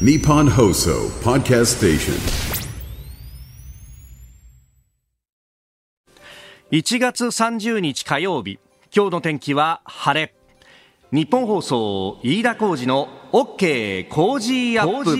Nippon Hoso Podcast Station. 1月30日火曜日。今日の天気は晴れ。日本放送飯田浩二の OK 工事アップ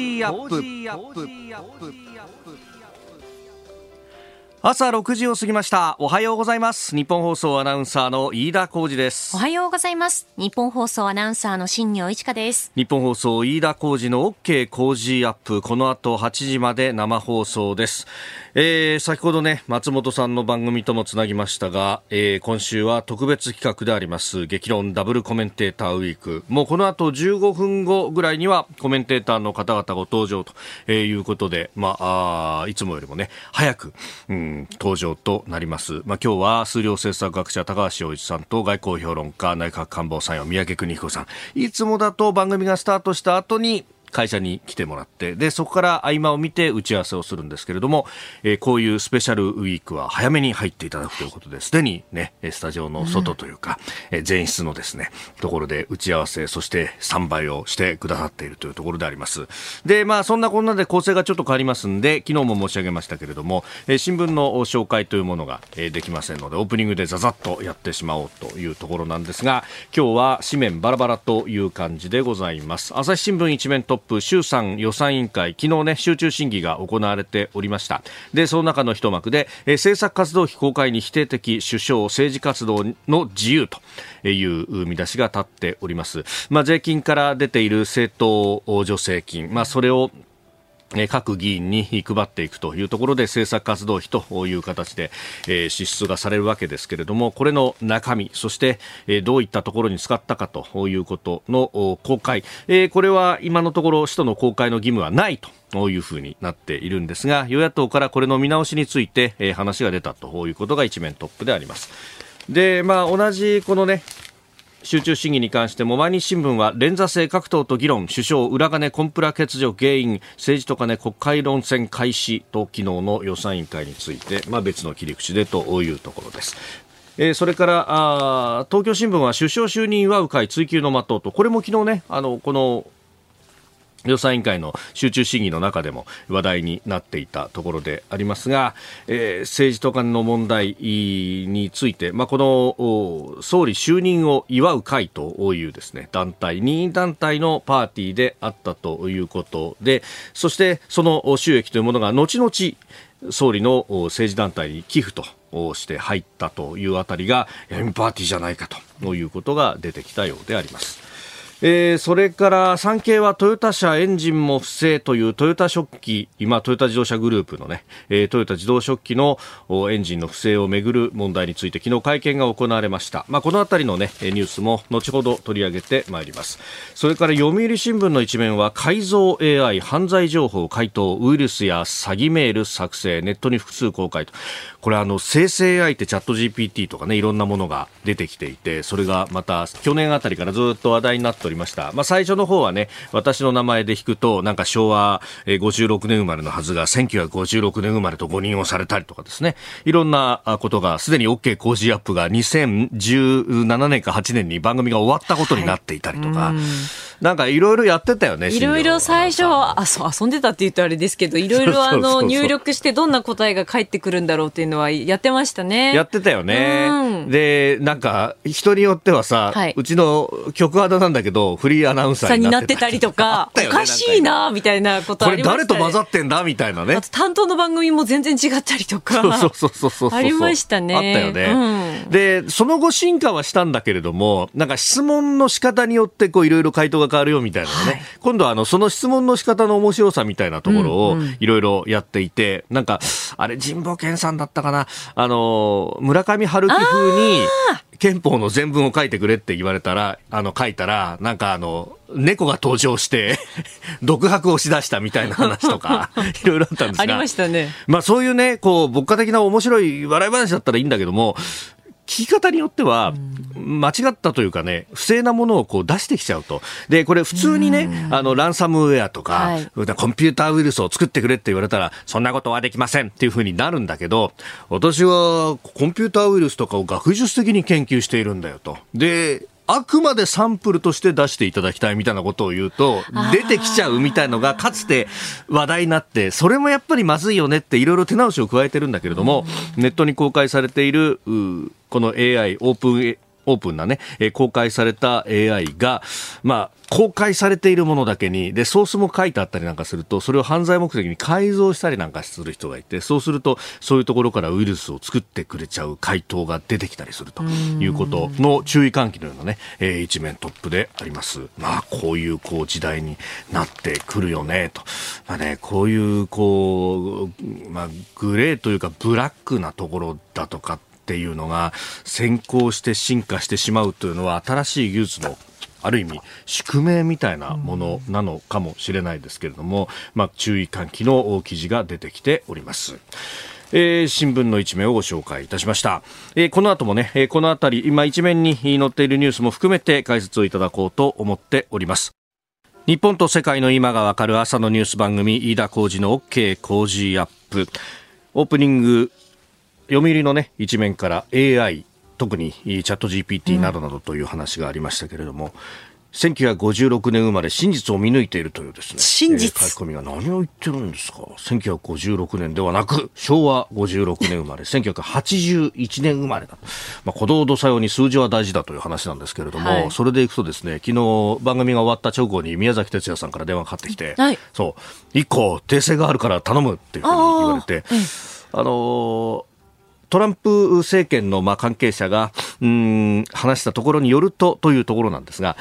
朝6時を過ぎました。おはようございます。日本放送アナウンサーの飯田浩二です。おはようございます。日本放送アナウンサーの新業一華です。日本放送飯田浩二の OK 工事アップ。この後8時まで生放送です。えー、先ほどね松本さんの番組ともつなぎましたが、えー、今週は特別企画であります。激論ダブルコメンテーターウィーク。もうこの後15分後ぐらいにはコメンテーターの方々ご登場ということでまああいつもよりもね早く、うん登場となります。まあ、今日は数量政策学者高橋洋一さんと外交評論家内閣官房参与三宅邦彦さん。いつもだと番組がスタートした後に会社に来てもらってでそこから合間を見て打ち合わせをするんですけれども、えー、こういうスペシャルウィークは早めに入っていただくということですでにねスタジオの外というか、うん、前室のですねところで打ち合わせそして3倍をしてくださっているというところであります。でまあそんなこんなで構成がちょっと変わりますんで昨日も申し上げましたけれども、えー、新聞の紹介というものが、えー、できませんのでオープニングでざざっとやってしまおうというところなんですが今日は紙面バラバラという感じでございます。朝日新聞一面トップ衆参予算委員会、昨日ね、集中審議が行われておりました。で、その中の一幕で、えー、政策活動費公開に否定的、首相、政治活動の自由という見出しが立っております。まあ、税金から出ている政党助成金、まあ、それを各議員に配っていくというところで政策活動費という形で、支出がされるわけですけれどもこれの中身そして、どういったところに使ったかということの公開、これは今のところ使途の公開の義務はないというふうになっているんですが与野党からこれの見直しについて、え話が出たということが一面トップであります。で、まあ、同じこのね、集中審議に関しても毎日新聞は連座制各党と議論首相裏金コンプラ欠如原因政治と金国会論戦開始と昨日の予算委員会について、まあ、別の切り口でというところです。えー、それからあ東京新聞は首相就任祝う会追及の的とこれも昨日ねあのこの予算委員会の集中審議の中でも話題になっていたところでありますが、えー、政治と金の問題について、まあ、この総理就任を祝う会というですね団体任意団体のパーティーであったということでそしてその収益というものが後々総理の政治団体に寄付として入ったというあたりが闇パーティーじゃないかということが出てきたようであります。えー、それから産経はトヨタ車エンジンも不正というトヨタ食器、今トヨタ自動車グループのね、えー、トヨタ自動食器のエンジンの不正をめぐる問題について昨日会見が行われました。まあ、このあたりのね、ニュースも後ほど取り上げてまいります。それから読売新聞の一面は改造 AI 犯罪情報回答ウイルスや詐欺メール作成ネットに複数公開と。これあの生成 AI ってチャット GPT とかねいろんなものが出てきていてそれがまた去年あたりからずっと話題になっておりました、まあ、最初の方はね私の名前で引くとなんか昭和56年生まれのはずが1956年生まれと誤認をされたりとかですね。いろんなことがすでに OK 工事アップが2017年か8年に番組が終わったことになっていたりとか、はい、なんかいろいろやってたよねいろいろ最初あそう遊んでたって言うとあれですけどいろいろ あの入力してどんな答えが返ってくるんだろうっていうののはやってましたね。やってたよね。うん、で、なんか、人によってはさ、はい、うちの局アナなんだけど、フリーアナウンサーになってたりとか、ね、おかしいな、みたいなことありました、ね、これ誰と混ざってんだみたいなね。担当の番組も全然違ったりとか。そうそうそうそうありましたね。あったよね。うん、で、その後進化はしたんだけれども、なんか質問の仕方によってこういろいろ回答が変わるよみたいなね。はい、今度はあの、その質問の仕方の面白さみたいなところをいろいろやっていて、うんうん、なんか、あれ、神保健さんだったかな？あの、村上春樹風に、憲法の全文を書いてくれって言われたら、あの、書いたら、なんかあの、猫が登場して 独白をしだしたみたいな話とか、いろいろあったんですが。ありましたね。まあそういうね、こう、牧歌的な面白い笑い話だったらいいんだけども、聞き方によっては、間違ったというかね、不正なものをこう出してきちゃうと。で、これ普通にね、あの、ランサムウェアとか、はい、コンピューターウイルスを作ってくれって言われたら、そんなことはできませんっていうふうになるんだけど、私はコンピューターウイルスとかを学術的に研究しているんだよと。で、あくまでサンプルとして出していただきたいみたいなことを言うと、出てきちゃうみたいのがかつて話題になって、それもやっぱりまずいよねっていろいろ手直しを加えてるんだけれども、ネットに公開されている、この AI、オープンオープンなね、えー、公開された AI が、まあ、公開されているものだけに、で、ソースも書いてあったりなんかすると、それを犯罪目的に改造したりなんかする人がいて、そうすると、そういうところからウイルスを作ってくれちゃう回答が出てきたりするということの注意喚起のようなね、えー、一面トップであります。まあ、こういう、こう、時代になってくるよね、と。まあね、こういう、こう、まあ、グレーというか、ブラックなところだとかっていうのが先行して進化してしまうというのは新しい技術のある意味宿命みたいなものなのかもしれないですけれども、まあ、注意喚起の記事が出てきております。えー、新聞の一面をご紹介いたしました。えー、この後もね、えー、このあたり、今一面に載っているニュースも含めて解説をいただこうと思っております。日本と世界の今がわかる朝のニュース番組、飯田浩二の OK 工事アップ。オープニング読売のね一面から AI 特にチャット GPT などなどという話がありましたけれども、うん1956年生まれ真実を見抜いているというですね。真実、えー、書き込みが何を言ってるんですか ?1956 年ではなく、昭和56年生まれ、1981年生まれだ。まあ、鼓動土作用に数字は大事だという話なんですけれども、はい、それでいくとですね、昨日番組が終わった直後に宮崎哲也さんから電話がかかってきて、はい、そう、一個訂正があるから頼むっていうふうに言われて、あのートランプ政権のまあ関係者がうん話したところによるとというところなんですが、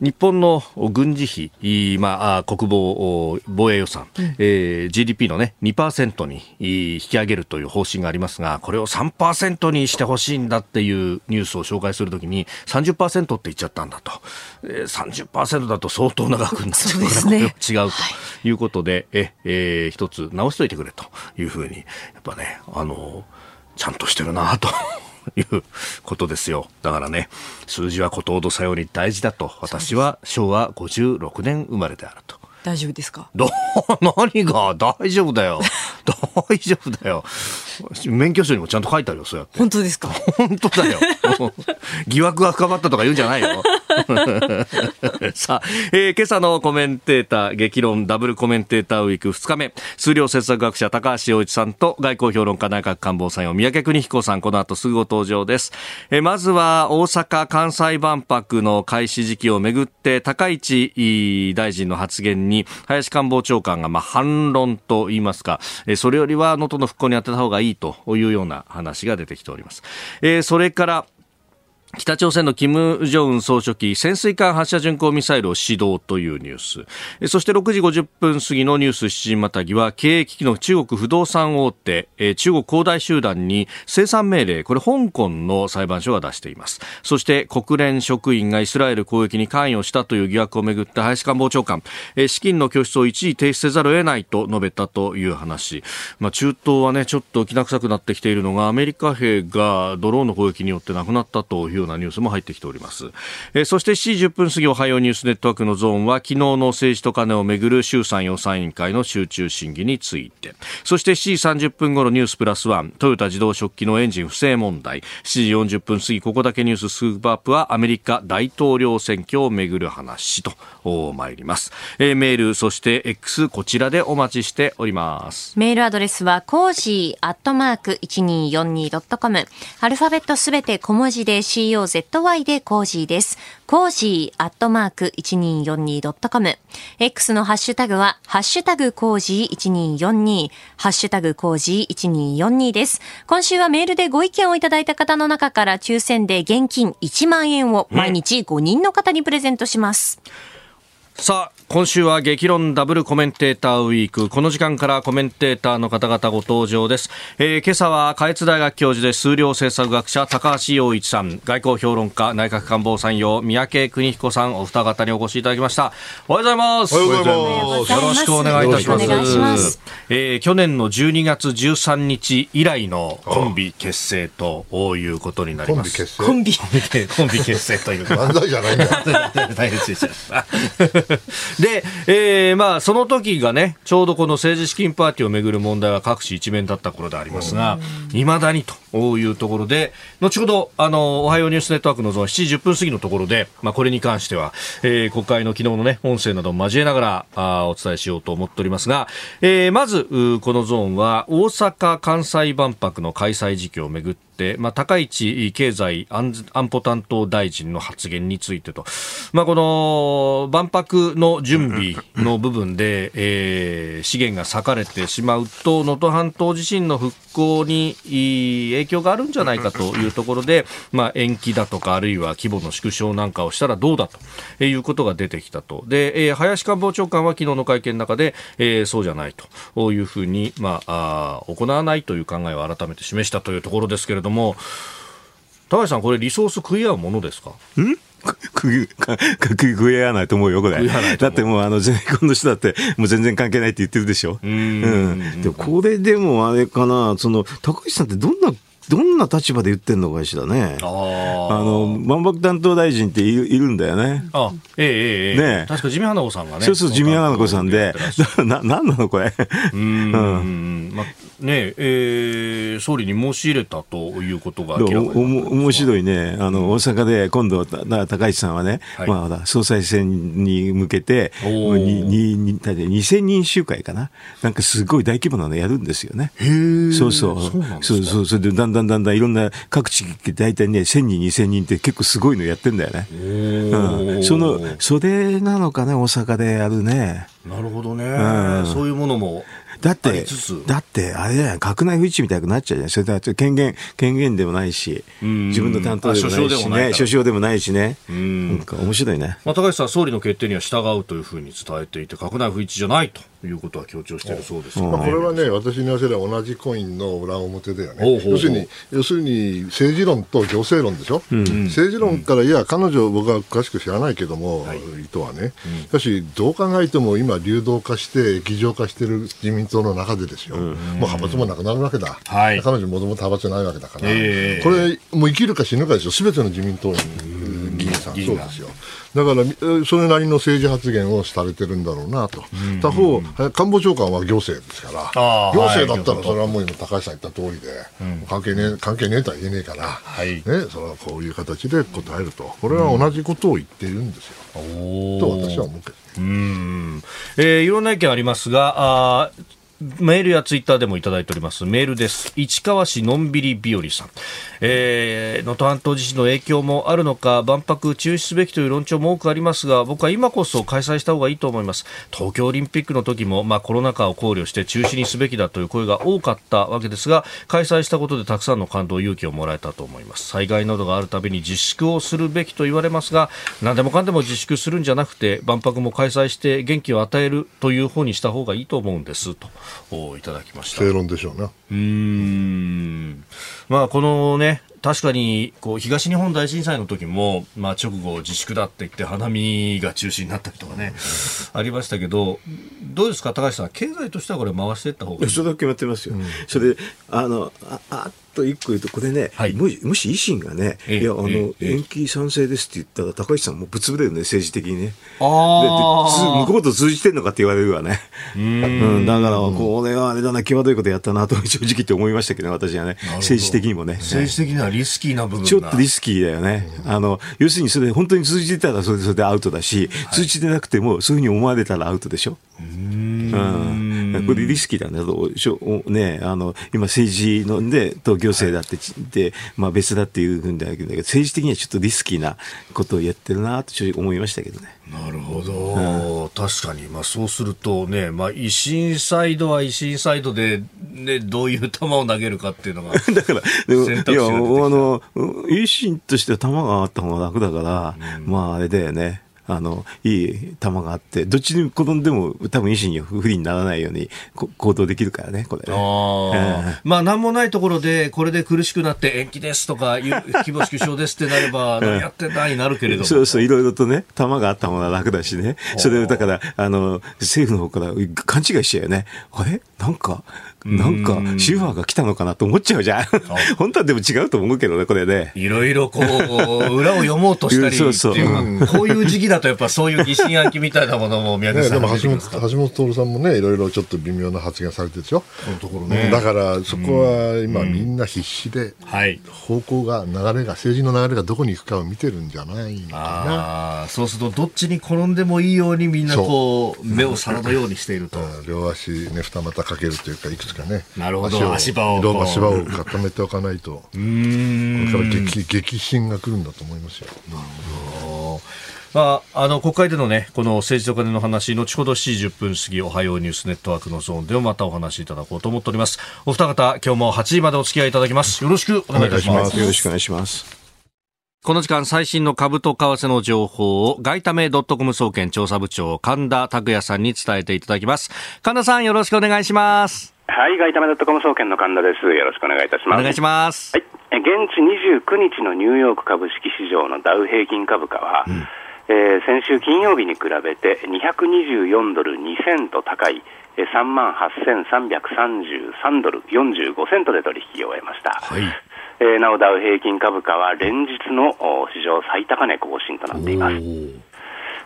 日本の軍事費、まあ、国防防衛予算、うん、えー、GDP の、ね、2%に引き上げるという方針がありますが、これを3%にしてほしいんだっていうニュースを紹介するときに30%って言っちゃったんだと、えー、30%だと相当長くなって、ね、違うと。い。うことで、はい、ええー、一つ直しといてくれというふうに、やっぱね、あのちゃんとしてるなと。いうことですよ。だからね、数字はことほどさように大事だと、私は昭和56年生まれであると。大丈夫ですか？ど 何が？大丈夫だよ。大丈夫だよ。免許証にもちゃんと書いてあるよ、そうやって。本当ですか？本当だよ。疑惑が深まったとか言うんじゃないよ。さあ、えー、今朝のコメンテーター、激論ダブルコメンテーターウィーク2日目、数量政策学者高橋洋一さんと外交評論家内閣官房参与三宅邦彦さん、この後すぐご登場です。えー、まずは大阪・関西万博の開始時期をめぐって高市大臣の発言にに林官房長官がまあ反論といいますか、それよりは能登の復興に当てた方がいいというような話が出てきております。え、それから北朝鮮の金正恩総書記、潜水艦発射巡航ミサイルを始動というニュース。そして6時50分過ぎのニュース7時またぎは、経営危機の中国不動産大手、中国恒大集団に生産命令、これ香港の裁判所が出しています。そして国連職員がイスラエル攻撃に関与したという疑惑をめぐって林官房長官、資金の拠出を一時停止せざるを得ないと述べたという話。まあ、中東はね、ちょっときな臭くなってきているのが、アメリカ兵がドローンの攻撃によって亡くなったといううなニュースも入ってきております。えー、そして7時10分過ぎおはようニュースネットワークのゾーンは昨日の政治と金をめぐる衆参予算委員会の集中審議について、そして7時30分頃ニュースプラスワン、トヨタ自動織機のエンジン不正問題、7時40分過ぎここだけニューススクープアップはアメリカ大統領選挙をめぐる話と参ります。えー、メール、そして X こちらでお待ちしております。メールアドレスはコージーアットマーク 1242.com アルファベットすべて小文字で CO COZY でコージーです。コージーアットマーク 1242.com。X のハッシュタグは、ハッシュタグコージー1242、ハッシュタグコージー1242です。今週はメールでご意見をいただいた方の中から抽選で現金1万円を毎日5人の方にプレゼントします。さあ、今週は激論ダブルコメンテーターウィーク。この時間からコメンテーターの方々ご登場です。えー、今朝は下越大学教授で数量政策学者高橋洋一さん、外交評論家内閣官房参与三宅邦彦さん、お二方にお越しいただきました。おはようございます。おはようございます。よろしくお願いいたします。ますえー、去年の12月13日以来のコンビ結成ということになります。コンビ結成？コンビコンビ結成という。漫才じゃないんだ。大変失礼しました。で、えー、まあ、その時がね、ちょうどこの政治資金パーティーをめぐる問題は各紙一面だった頃でありますが、いまだにというところで、後ほど、あの、おはようニュースネットワークのゾーン7時10分過ぎのところで、まあ、これに関しては、えー、国会の昨日のね、音声などを交えながら、あお伝えしようと思っておりますが、えー、まず、このゾーンは、大阪・関西万博の開催時期をめぐって、まあ、高市経済安保担当大臣の発言についてと、まあ、この万博の準備の部分で、えー、資源が割かれてしまうと、能登半島地震の復興に影響があるんじゃないかというところで、まあ、延期だとか、あるいは規模の縮小なんかをしたらどうだということが出てきたと。で、えー、林官房長官は昨日の会見の中で、えー、そうじゃないというふうに、まあ、あ行わないという考えを改めて示したというところですけれども、高橋さん、これ、リソース食い合うものですか？ん？食い食い合わないと思うよ、これ。だってもう、あの、ゼネコンの人だって、もう全然関係ないって言ってるでしょ。うんうん。でも、これでもあれかな、その、高橋さんってどんなどんな立場で言ってんのかしらね。あの、万博担当大臣っているんだよね。あ、ええええ。ね確か地味花子さんがね。そうそう、地味花子さんで。な、なんなのこれ？うん。まねえー、総理に申し入れたということが明らかに面白いね、あの大阪で今度、高市さんはね、はい、まあ、総裁選に向けて、ににに2000人集会かな、なんかすごい大規模なのやるんですよね。そうそう、そうそう、それでだんだんだんだんいろんな各地域、大体ね、1000人、2000人って結構すごいのやってんだよね。うん、その、それなのかね、大阪でやるね。なるほどね、うん、そういうものもだって、だって、あれじゃない、閣内不一致みたいになっちゃうじゃないそれだと権限、権限でもないし、自分の担当でもないしね、首相でもないしね、なんか面白いね。まあ、高橋さん、総理の決定には従うというふうに伝えていて、閣内不一致じゃないということは強調しているそうです、まあ、これはね、私に言わせれば同じコインの裏表だよね。要するに、要するに政治論と行政論でしょ。うん、政治論から、いや、彼女、僕は詳しく知らないけども、はい、意図はね。しかし、どう考えても今、流動化して、液状化している自民党の中でですよ、うん、もう派閥もなくなるわけだ。はい、彼女もともと派閥ないわけだから、えー、これ、もう生きるか死ぬかですよ、すべての自民党議員さん、そうですよ。だから、それなりの政治発言をされてるんだろうなと、他方、官房長官は行政ですから、行政だったらそれはもう今、高橋さん言った通りで、関係ねえ関係ねえとは言えねえから、はい、ね、それはこういう形で答えると、これは同じことを言っているんですよ、と私は思うけど。うん。えー、いろんな意見ありますが、あメールやツイッターでもいただいております。メールです。市川市のんびり日和さん。えー、能登半島地震の影響もあるのか、万博中止すべきという論調も多くありますが、僕は今こそ開催した方がいいと思います。東京オリンピックの時も、まあコロナ禍を考慮して中止にすべきだという声が多かったわけですが、開催したことでたくさんの感動、勇気をもらえたと思います。災害などがあるたびに自粛をするべきと言われますが、何でもかんでも自粛するんじゃなくて、万博も開催して元気を与えるという方にした方がいいと思うんです。と。いただきました。正論でしょうねうん。まあこのね確かにこう東日本大震災の時も、まあ、直後自粛だって言って花見が中止になったりとかね、ありましたけどどうですか高橋さん？経済としてはこれ回していった方がいい？それだけ決まってますよ、うん、それであのああと一個言うと、これね、はい、もしもし維新がね、いや、あの、延期賛成ですって言ったら、高市さんもぶつぶれるね、政治的にね。ああ。向こうと通じてんのかって言われるわね。うん,、だから、これはあれだな、際どいことやったなと、正直って思いましたけど、私はね、政治的にもね。政治的にはリスキーな部分ちょっとリスキーだよね。あの、要するにそれ、本当に通じてたらそれでそれでアウトだし、通じてなくても、そういうふうに思われたらアウトでしょ。うんリスキーだね。ねあの今、政治のでと行政だってで、まあ、別だっていうふうにだけど政治的にはちょっとリスキーなことをやってるなと思いましたけどね。なるほど、うん、確かに、まあ、そうするとね、まあ、維新サイドは維新サイドで、ね、どういう球を投げるかっていうのが だからでもいやあの維新としては球があった方が楽だから、うん、まああれだよね。あの、いい球があって、どっちに転んでも多分維新に不利にならないように行動できるからね、これ、ね。あまあ、なんもないところで、これで苦しくなって延期ですとか、規模縮小ですってなれば、何やってんだになるけれども。そうそう、いろいろとね、球があった方が楽だしね。それだから、あの、政府の方から勘違いしちゃうよね。あれ？なんか、なんか、シファーが来たのかなと思っちゃうじゃん。本当はでも違うと思うけどね、これね。いろいろこう、裏を読もうとしたりそうそうっていうかこういう時期だとやっぱそういう疑心暗鬼みたいなものも宮ね、口さんでも橋本橋本徹さんもね、いろいろちょっと微妙な発言されてるでしょ、ところねだからそこは今、みんな必死で、はい。方向が、流れが、政治の流れがどこに行くかを見てるんじゃないかな。ああ、そうするとどっちに転んでもいいようにみんなこう、目を皿のようにしていると。うん両足ね、二股かけるというか、いくつかね、なるほど足場を足場を固めておかないと、これから激激震が来るんだと思いますよ。まあ、あの国会でのね、この政治と金の話、後ほど7時10分過ぎ、おはようニュースネットワークのゾーンでもまたお話しいただこうと思っております。お二方、今日も8時までお付き合いいただきます。よろしくお願いいたします。よろしくお願いします。この時間最新の株と為替の情報を外為ドットコム総研調査部長神田拓也さんに伝えていただきます。神田さんよろしくお願いします。はい、外為ドットコム総研の神田です。よろしくお願いいたします。お願いします。はい、え現地29日のニューヨーク株式市場のダウ平均株価は、えー先週金曜日に比べて224ドル2セント高いえー3万8333ドル45セントで取引を終えました。はい。えーなおダウ平均株価は連日のお史上最高値更新となっています。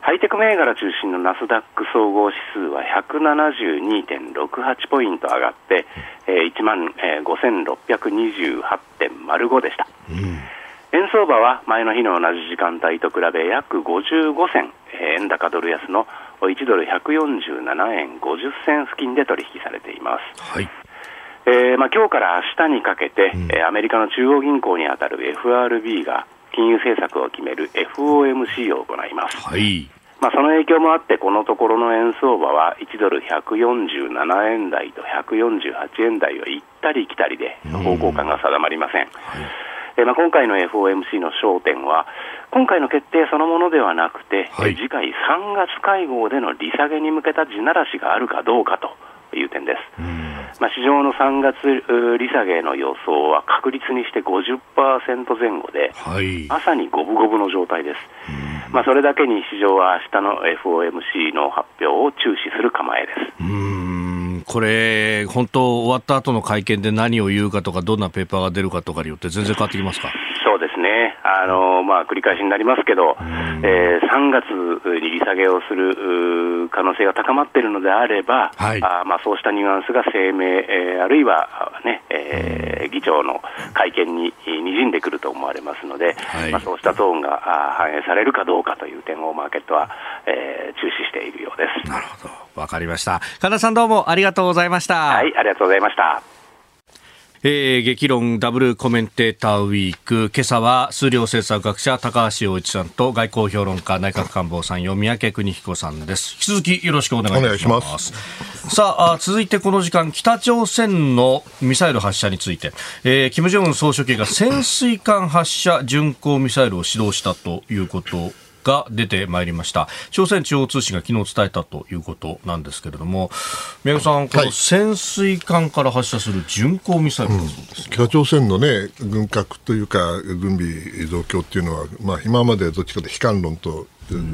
ハイテク銘柄中心のナスダック総合指数は172.68ポイント上がって、えー1万、えー5628.05でした。円相場は前の日の同じ時間帯と比べ約55銭、えー円高ドル安の1ドル147円50銭付近で取引されています。はい。えーまあ、今日から明日にかけて、えーアメリカの中央銀行にあたる FRB が金融政策を決める FOMC を行います。はい。まあ、その影響もあって、このところの円相場は1ドル147円台と148円台を行ったり来たりで方向感が定まりません。えーまあ、今回の FOMC の焦点は、今回の決定そのものではなくて、はいえー次回3月会合での利下げに向けた地ならしがあるかどうかという点です。まあ、市場の3月利下げの予想は確率にして50%前後で、はい。まさに五分五分の状態です。まあ、それだけに市場は明日の FOMC の発表を注視する構えです。うーん、これ、本当終わった後の会見で何を言うかとか、どんなペーパーが出るかとかによって全然変わってきますか？そうですね。あの、まあ、繰り返しになりますけど、えー3月に利下げをする可能性が高まっているのであれば、はいあーまあ、そうしたニュアンスが声明、えーあるいは、ね、えー議長の会見にえー滲んでくると思われますので、はいまあ、そうしたトーンが反映されるかどうかという点をマーケットは、えー注視しているようです。なるほど。わかりました。神田さんどうもありがとうございました。はい、ありがとうございました。えー、激論ダブルコメンテーターウィーク。今朝は数量政策学者高橋洋一さんと外交評論家内閣官房参与三宅邦彦さんです。引き続きよろしくお願いします。さああ、続いてこの時間、北朝鮮のミサイル発射について、えー、金正恩総書記が潜水艦発射巡航ミサイルを指導したということが出てまいりました。朝鮮中央通信が昨日伝えたということなんですけれども、宮本さん、この潜水艦から発射する巡航ミサイルだそうです。北朝鮮のね、軍拡というか、軍備増強っていうのは、まあ、今までどっちかというと悲観論と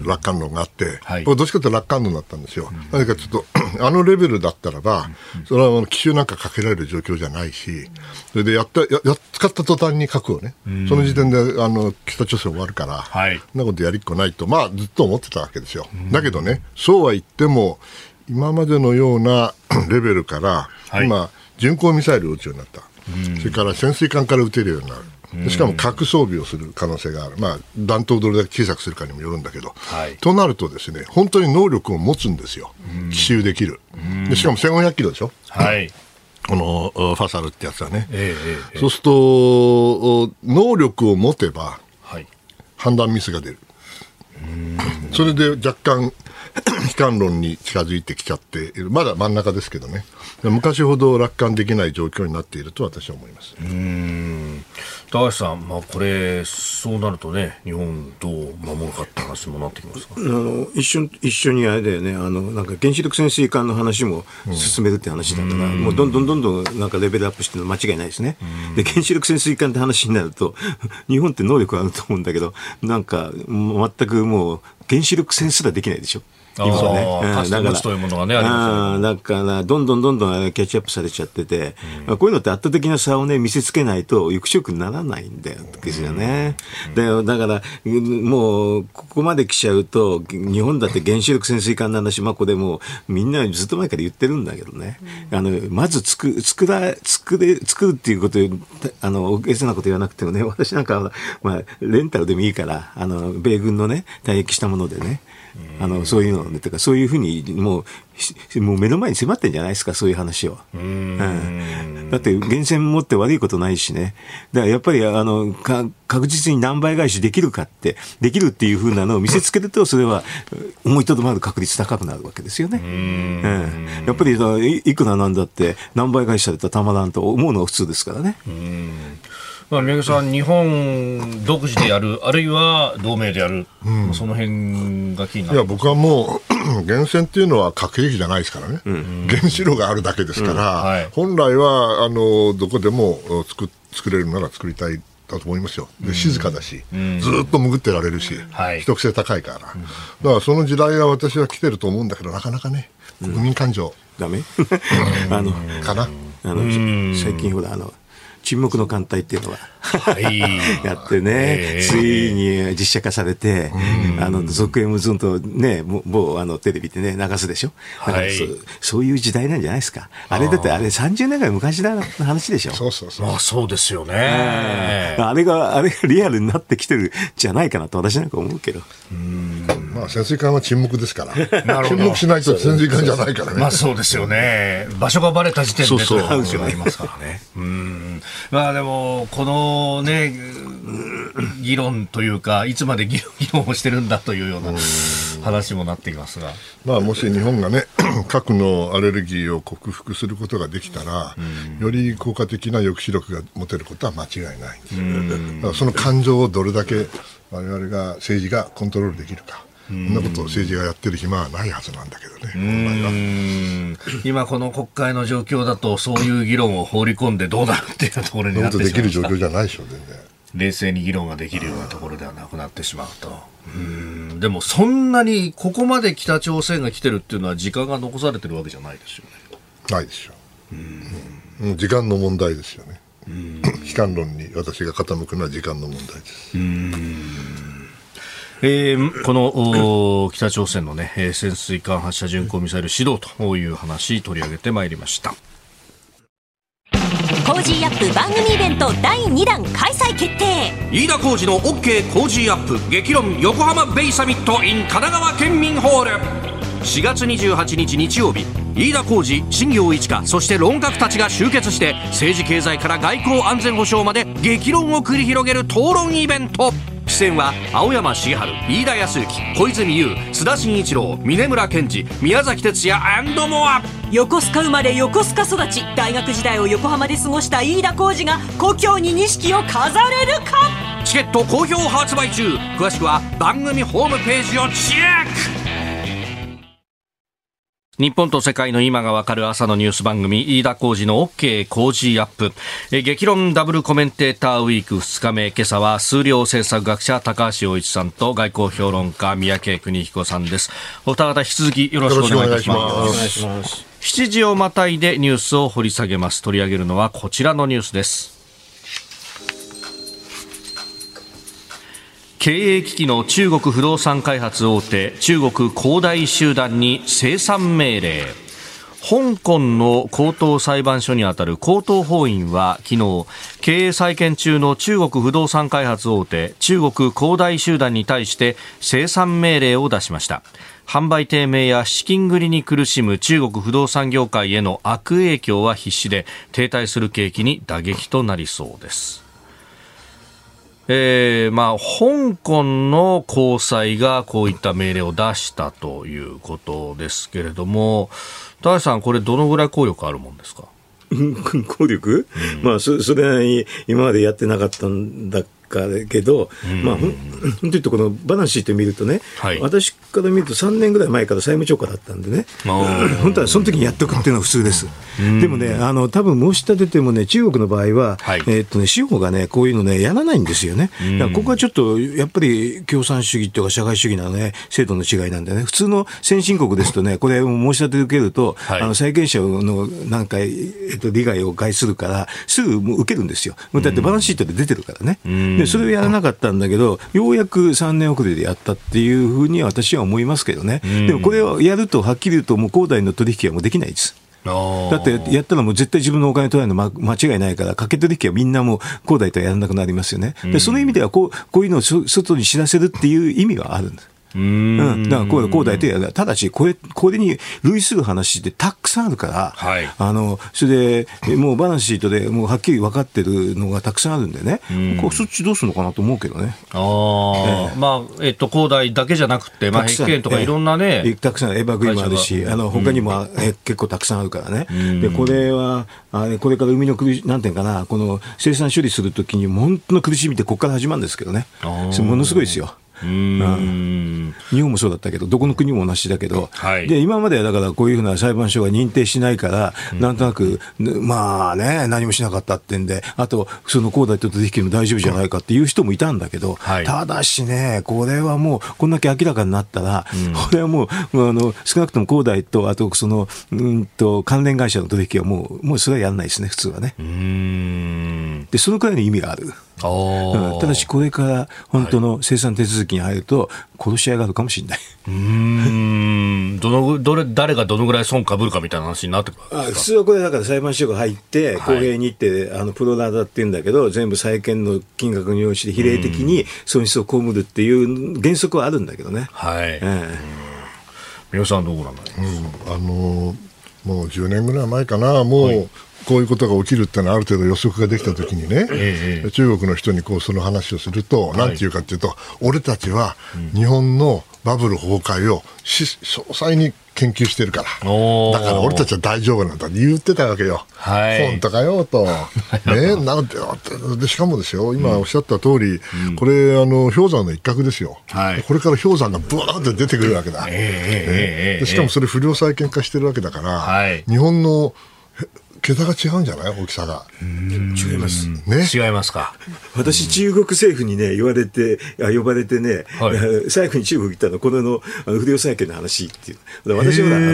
楽観論があって、はいこれどっちかというと楽観論だったんですよ。なぜかというと、あのレベルだったらば、それは奇襲なんかかけられる状況じゃないし、それでやった、やや使った途端に核をね、その時点であの北朝鮮終わるから、はいそんなことやりっこないと、まあ、ずっと思ってたわけですよ。だけどね、そうは言っても、今までのような レベルから、はい今、巡航ミサイルを撃つようになった。それから潜水艦から撃てるようになる。でしかも核装備をする可能性がある、まあ、弾頭をどれだけ小さくするかにもよるんだけど、はい。となるとですね本当に能力を持つんですよ、奇襲できる、でしかも1500キロでしょ、はい。このおファサルってやつはね、ええええそうするとお能力を持てばはい。判断ミスが出る、それで若干 悲観論に近づいてきちゃっている。まだ真ん中ですけどね。昔ほど楽観できない状況になっていると私は思います。高橋さん、まあ、これ、そうなるとね、日本どう守るかって話もなってきますか？あの一緒一緒にあれだよね。あのなんか原子力潜水艦の話も進めるって話だったから、もうどんどんどんどんなんかレベルアップしてるの間違いないですね、で原子力潜水艦って話になると 日本って能力あると思うんだけどなんか全くもう原子力戦すらできないでしょ今ね。カスタムというものがね、ありますだから、どんどんどんどんキャッチアップされちゃってて、うん、こういうのって圧倒的な差をね、見せつけないと、抑止力にならないんだよ、ですよね。うん、だから、もう、ここまで来ちゃうと、日本だって原子力潜水艦の話、まあ、これもう、みんなずっと前から言ってるんだけどね。うん、あの、まず作、作ら、作れ、作るっていうことあの、おげせなこと言わなくてもね、私なんかは、まあ、レンタルでもいいから、あの、米軍のね、退役したものでね、あのそういうのね、とかそういうふうにもう、もう目の前に迫ってんじゃないですか、そういう話を。うん、だって、源泉持って悪いことないしね、だからやっぱりあのか確実に何倍返しできるかって、できるっていうふうなのを見せつけると、それは思いとどまる確率高くなるわけですよね。うん、やっぱりいくらなんだって、何倍返しされたらたまらんと思うのが普通ですからね。うんまあ、宮家さん、日本独自でやる、あるいは同盟でやる、うん、その辺が気になる。いや僕はもう、源泉っていうのは核兵器じゃないですからね、うん、原子炉があるだけですから、うん。はい、本来はあのどこでも作作れるなら作りたいだと思いますよ、で静かだし、うん、ずっと潜ってられるし、はい、秘匿性高いから、だからその時代は私は来てると思うんだけど、なかなかね、国民感情、だめ あのかな。あの最近ほらあの沈黙の艦隊っていうのがはい、やってね、ついに実写化されて、あの続編もずんとね、某あのテレビでね、流すでしょ、はい、そそういう時代なんじゃないですか、あれだってあれ30年ぐらい昔の話でしょ、そうそうそう、まあ、そうですよね、あれが、あれがリアルになってきてるじゃないかなと、私なんか思うけど。うん。まあ、潜水艦は沈黙ですから、沈黙しないと潜水艦じゃないから。ね。まあそうですよね、場所がばれた時点でそうそうというありますからね。うんまあでもこのね、議論というか、いつまで議論をしてるんだというような話もなっていますが。まあ、もし日本がね、核のアレルギーを克服することができたら、より効果的な抑止力が持てることは間違いない。その感情をどれだけ我々が政治がコントロールできるか。そんなことを政治がやってる暇はないはずなんだけどね、今、この国会の状況だと、そういう議論を放り込んでどうなるっていうところになってしまうできる状況じゃないでしょ、全然。冷静に議論ができるようなところではなくなってしまうと。うんでも、そんなにここまで北朝鮮が来てるっていうのは、時間が残されてるわけじゃないですよね。ないですよ。うん、時間の問題ですよね。悲観論に私が傾くのは時間の問題です。うんえー、この北朝鮮の、ね、潜水艦発射巡航ミサイル指導という話取り上げてまいりました。コージーアップ番組イベント第2弾開催決定。飯田浩司の OK コージーアップ。激論横浜ベイサミット in 神奈川県民ホール4月28日日曜日。飯田浩司新行市佳そして論客たちが集結して政治経済から外交安全保障まで激論を繰り広げる討論イベント。出演は青山茂春飯田康之小泉悠須田慎一郎峯村健二宮崎哲也モア横須賀生まれ横須賀育ち。大学時代を横浜で過ごした飯田浩二が故郷に錦を飾れるか？チケット好評発売中。詳しくは番組ホームページをチェック日本と世界の今がわかる朝のニュース番組、飯田浩二の OK 工事アップ。え激論ダブルコメンテーターウィーク2日目、今朝は数量政策学者高橋洋一さんと外交評論家三宅邦彦さんです。お二方引き続きよろしくお願いいたします。お願いします。7時をまたいでニュースを掘り下げます。取り上げるのはこちらのニュースです。経営危機の中国不動産開発大手中国恒大集団に清算命令。香港の高等裁判所にあたる高等法院は昨日経営再建中の中国不動産開発大手中国恒大集団に対して清算命令を出しました。販売低迷や資金繰りに苦しむ中国不動産業界への悪影響は必至で停滞する景気に打撃となりそうです。えー、まあ、香港の高裁がこういった命令を出したということですけれども、高橋さん、これ、どのぐらい効力あるもんですか？効力、うん、まあそ、それなりに今までやってなかったんだかだけど、まあ、ほん本当に言うと、このバランスシート見るとね、はい。私から見ると3年ぐらい前から債務超過だったんでね、本当はその時にやっておくっていうのが普通です。でもね、あの多分申し立ててもね、中国の場合は、はい。えーっとね、司法がね、こういうのね、やらないんですよね。だからここはちょっと、やっぱり共産主義とか社会主義のね、制度の違いなんでね、普通の先進国ですとね、これ申し立て受けると、はい。あの債権者のなんか、えっと、利害を害するから、すぐもう受けるんですよ。だってバランスシートで出てるからね。で、それをやらなかったんだけど、ようやく3年遅れでやったっていうふうには私は思いますけどね。でもこれをやると、はっきり言うと、もう恒大の取引はもうできないです。だってやったらもう絶対自分のお金取られるのま間違いないから、かけ取引はみんなもう、恒大とはやらなくなりますよね。でその意味ではこう、こういうのをそ外に知らせるっていう意味はあるんです。うん、だからこう、恒大とやる。ただし、これ、これに類する話ってたくさんあるから、はい。あの、それで、えもうバランスシートでもうはっきり分かってるのがたくさんあるんでね、こうそっちどうするのかなと思うけどね。ああ、まあ、えっと、恒大だけじゃなくて、まあ、とかいろんなええね、たくさんエバーグリーンもある会し、あの他にも、え結構たくさんあるからね、でこれはあれこれから生みの苦しなんていうかな、この生産処理するときに、本当の苦しみってここから始まるんですけどね、ものすごいですよ。うん。日本もそうだったけど、どこの国も同じだけど、はいで今まではだからこういうふうな裁判所が認定しないから、なんとなく、ねまあね、何もしなかったってんで、あと、その恒大と取引も大丈夫じゃないかっていう人もいたんだけど、はいただしね、これはもう、こんだけ明らかになったら、これはもう、あの少なくとも恒大と、あとその、うんと関連会社の取引はもう、もうそれはやらないですね、普通はね。うん。で、そのくらいの意味がある。ただし、これから本当の生産手続きに入ると、殺し合いがあるかもしれない。うーん。どのぐ、どれ、誰がどのぐらい損かぶるかみたいな話になってくるあわけですか？普通はこれだから裁判所が入って、はい。公平にって、あのプロラダって言うんだけど、全部債権の金額に応じて比例的に損失を被るっていう原則はあるんだけどね。はい。ええ。皆さんどうご覧になります？あのもう10年ぐらい前かな、もう、こういうことが起きるってのはある程度予測ができたときにね、ええ中国の人にこうその話をすると、なんていうかっていうと、俺たちは日本のバブル崩壊をし詳細に研究してるから、だから俺たちは大丈夫なんだって言ってたわけよ。はい。本当かよと。ね、なんてで、しかもですよ、今おっしゃった通り、これ、あの、氷山の一角ですよ。はい。これから氷山がブワーって出てくるわけだ。ええええええでしかもそれ不良債権化してるわけだから、はい。日本のへ桁が違うんじゃない？大きさが。違います。ね？違いますか。私、中国政府にね、言われて、あ呼ばれてね、はいえー 最後に中国行ったの、これのあの不良債権の話っていう。私ほら、あの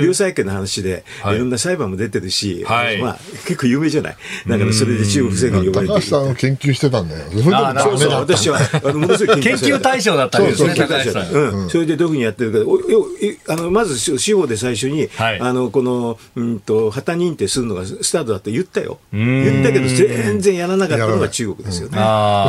不良債権の話で、はいい、ろんな裁判も出てるし、はいまあ、結構有名じゃない？だからそれで中国政府に呼ばれて。高橋さんは研究してたんだよ。それでもあーなるほどダメだった。私は、あの、ものすごい研究対象だったんですね、そうそう高橋さん。うん、それでどういうふうにやってるか、およいあのまず司法で最初に、はいあのこの、うんと、旗認定するのがスタートだって言ったよ、ん。言ったけど、全然やらなかったのが中国ですよね。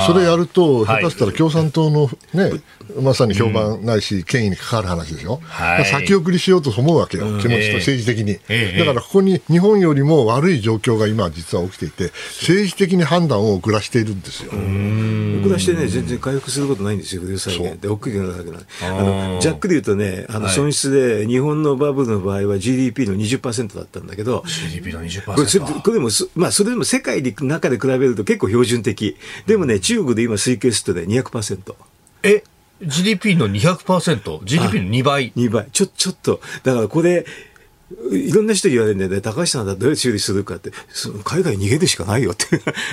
それやると、はい。下手したら共産党のね、まさに評判ないし、権威に関わる話でしょ、はい。先送りしようと思うわけよ、気持ちと政治的に、ええ。だからここに日本よりも悪い状況が今、実は起きていて、政治的に判断を遅らしているんですよ。遅らしてね、全然回復することないんですよ、不良債で。あのざっくり言うとね、あのはい。損失で、日本のバブルの場合は GDP の20%だったんだけど、GDP の20%。これそれこれでもそ、まあ、それでも世界の中で比べると結構標準的、でもね、中国で今推計するとね、200%。え、GDP の 200%?GDP の2倍？2倍。ちょ、ちょっと、だからこれ、いろんな人に言われるんだよね、高橋さんだったらどうやって修理するかって、その海外に逃げるしかないよって。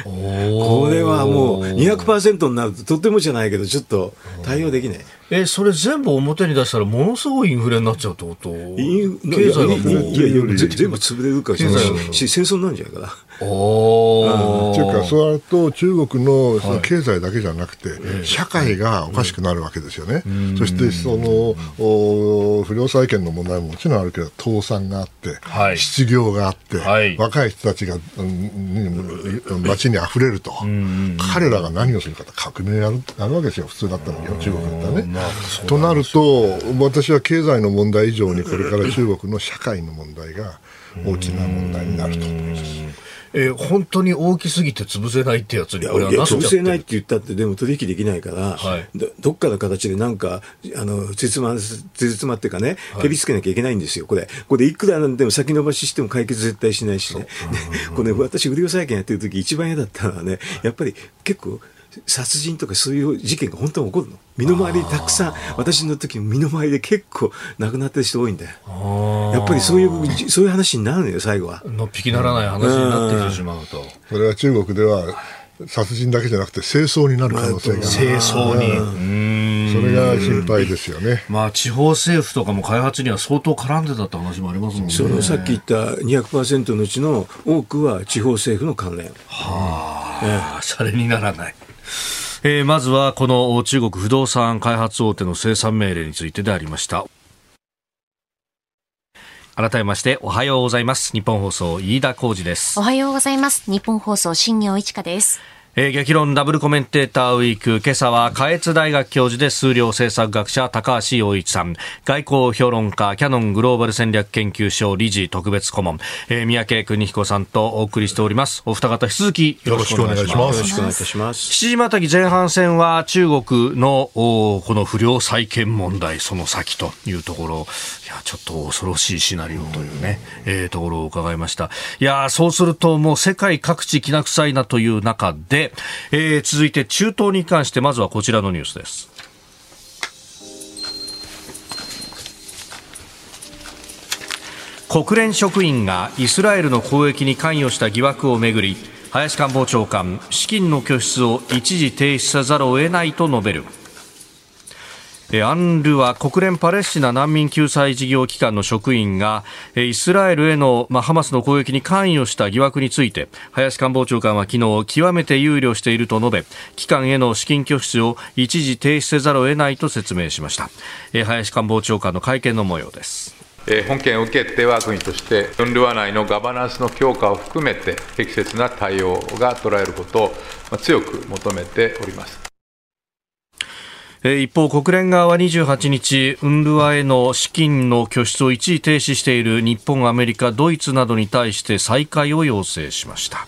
これはもう200%になると、とってもじゃないけど、ちょっと対応できない。え、それ全部表に出したらものすごいインフレになっちゃうってこと？経済がもう。いやいやいや、ぜ全部潰れるから、経済がし戦争になるんじゃないかな。おというか、ー。そうなると中国のその経済だけじゃなくて、社会がおかしくなるわけですよね、そしてそのお不良債権の問題ももちろんあるけど、倒産があって、はい失業があって、はい若い人たちが、うんうん街に溢れると、彼らが何をするかって革命やるやるわけですよ、普通だったのに、中国だったらね。となると、私は経済の問題以上に、これから中国の社会の問題が大きな問題になると思います。え、本当に大きすぎて潰せないってやつにいや、これはいなっちゃってや潰せないって言ったって、でも取引できないから、はいどどっかの形でなんか、あの、つつま、つつまっていうかね、蹴りつけなきゃいけないんですよ、これ。これいくらなんでも先延ばししても解決絶対しないしね。でこれ、私、不良債権やってる時一番嫌だったのはね、やっぱり結構、殺人とかそういう事件が本当に起こるの？身の回りたくさん私の時身の回りで結構亡くなってる人多いんだよやっぱりそういうそういう話になるのよ最後は。のっぴきならない話になってきてしまうと、これは中国では殺人だけじゃなくて清掃になる可能性が。清掃に。それが心配ですよね、まあ、地方政府とかも開発には相当絡んでたって話もありますもんね。そのさっき言った200%のうちの多くは地方政府の関連。はあ、ええ、シャレにならないえー、まずはこの中国不動産開発大手の生産命令についてでありました。改めましておはようございます。日本放送飯田浩二です。おはようございます。日本放送新業一華です。えー、激論ダブルコメンテーターウィーク。今朝は下越大学教授で数量政策学者高橋洋一さん。外交評論家キャノングローバル戦略研究所理事特別顧問、えー、三宅邦彦さんとお送りしております。お二方引き続きよろしくお願いします。よろしくお願いいたします。7時またぎ前半戦は中国のこの不良債権問題その先というところ。いやちょっと恐ろしいシナリオというね、えー、ところを伺いました。いやそうするともう世界各地きな臭いなという中でえー、続いて中東に関してまずはこちらのニュースです。国連職員がイスラエルの攻撃に関与した疑惑をめぐり林官房長官資金の拠出を一時停止せざるを得ないと述べるアンルは国連パレスチナ難民救済事業機関の職員がイスラエルへの、ハマスの攻撃に関与した疑惑について林官房長官は昨日極めて憂慮していると述べ機関への資金拠出を一時停止せざるを得ないと説明しました林官房長官の会見の模様です本件を受けて我が国として、ウンルワ内のガバナンスの強化を含めて、適切な対応が取られることを強く求めております。一方、国連側は28日、ウンルワへの資金の拠出を一時停止している日本、アメリカ、ドイツなどに対して再開を要請しました。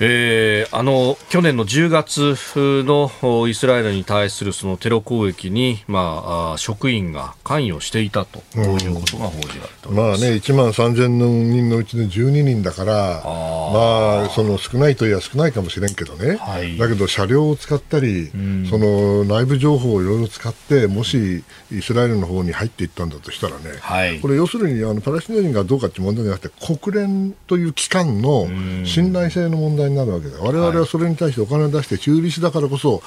えー、あの去年の10月のイスラエルに対するそのテロ攻撃に、まあ、職員が関与していたと。いうことが報じられて、うん、まあね、1万3000人のうちの12人だから、あまあ、その少ないといえば少ないかもしれんけどね、はい、だけど車両を使ったり、うん、その内部情報をいろいろ使って、もしイスラエルの方に入っていったんだとしたらね、はい、これ、要するにあのパレスチナ人がどうかという問題じゃなくて、国連という機関の信頼性の問題になるわけだ。我々はそれに対してお金を出して、中立だからこそ、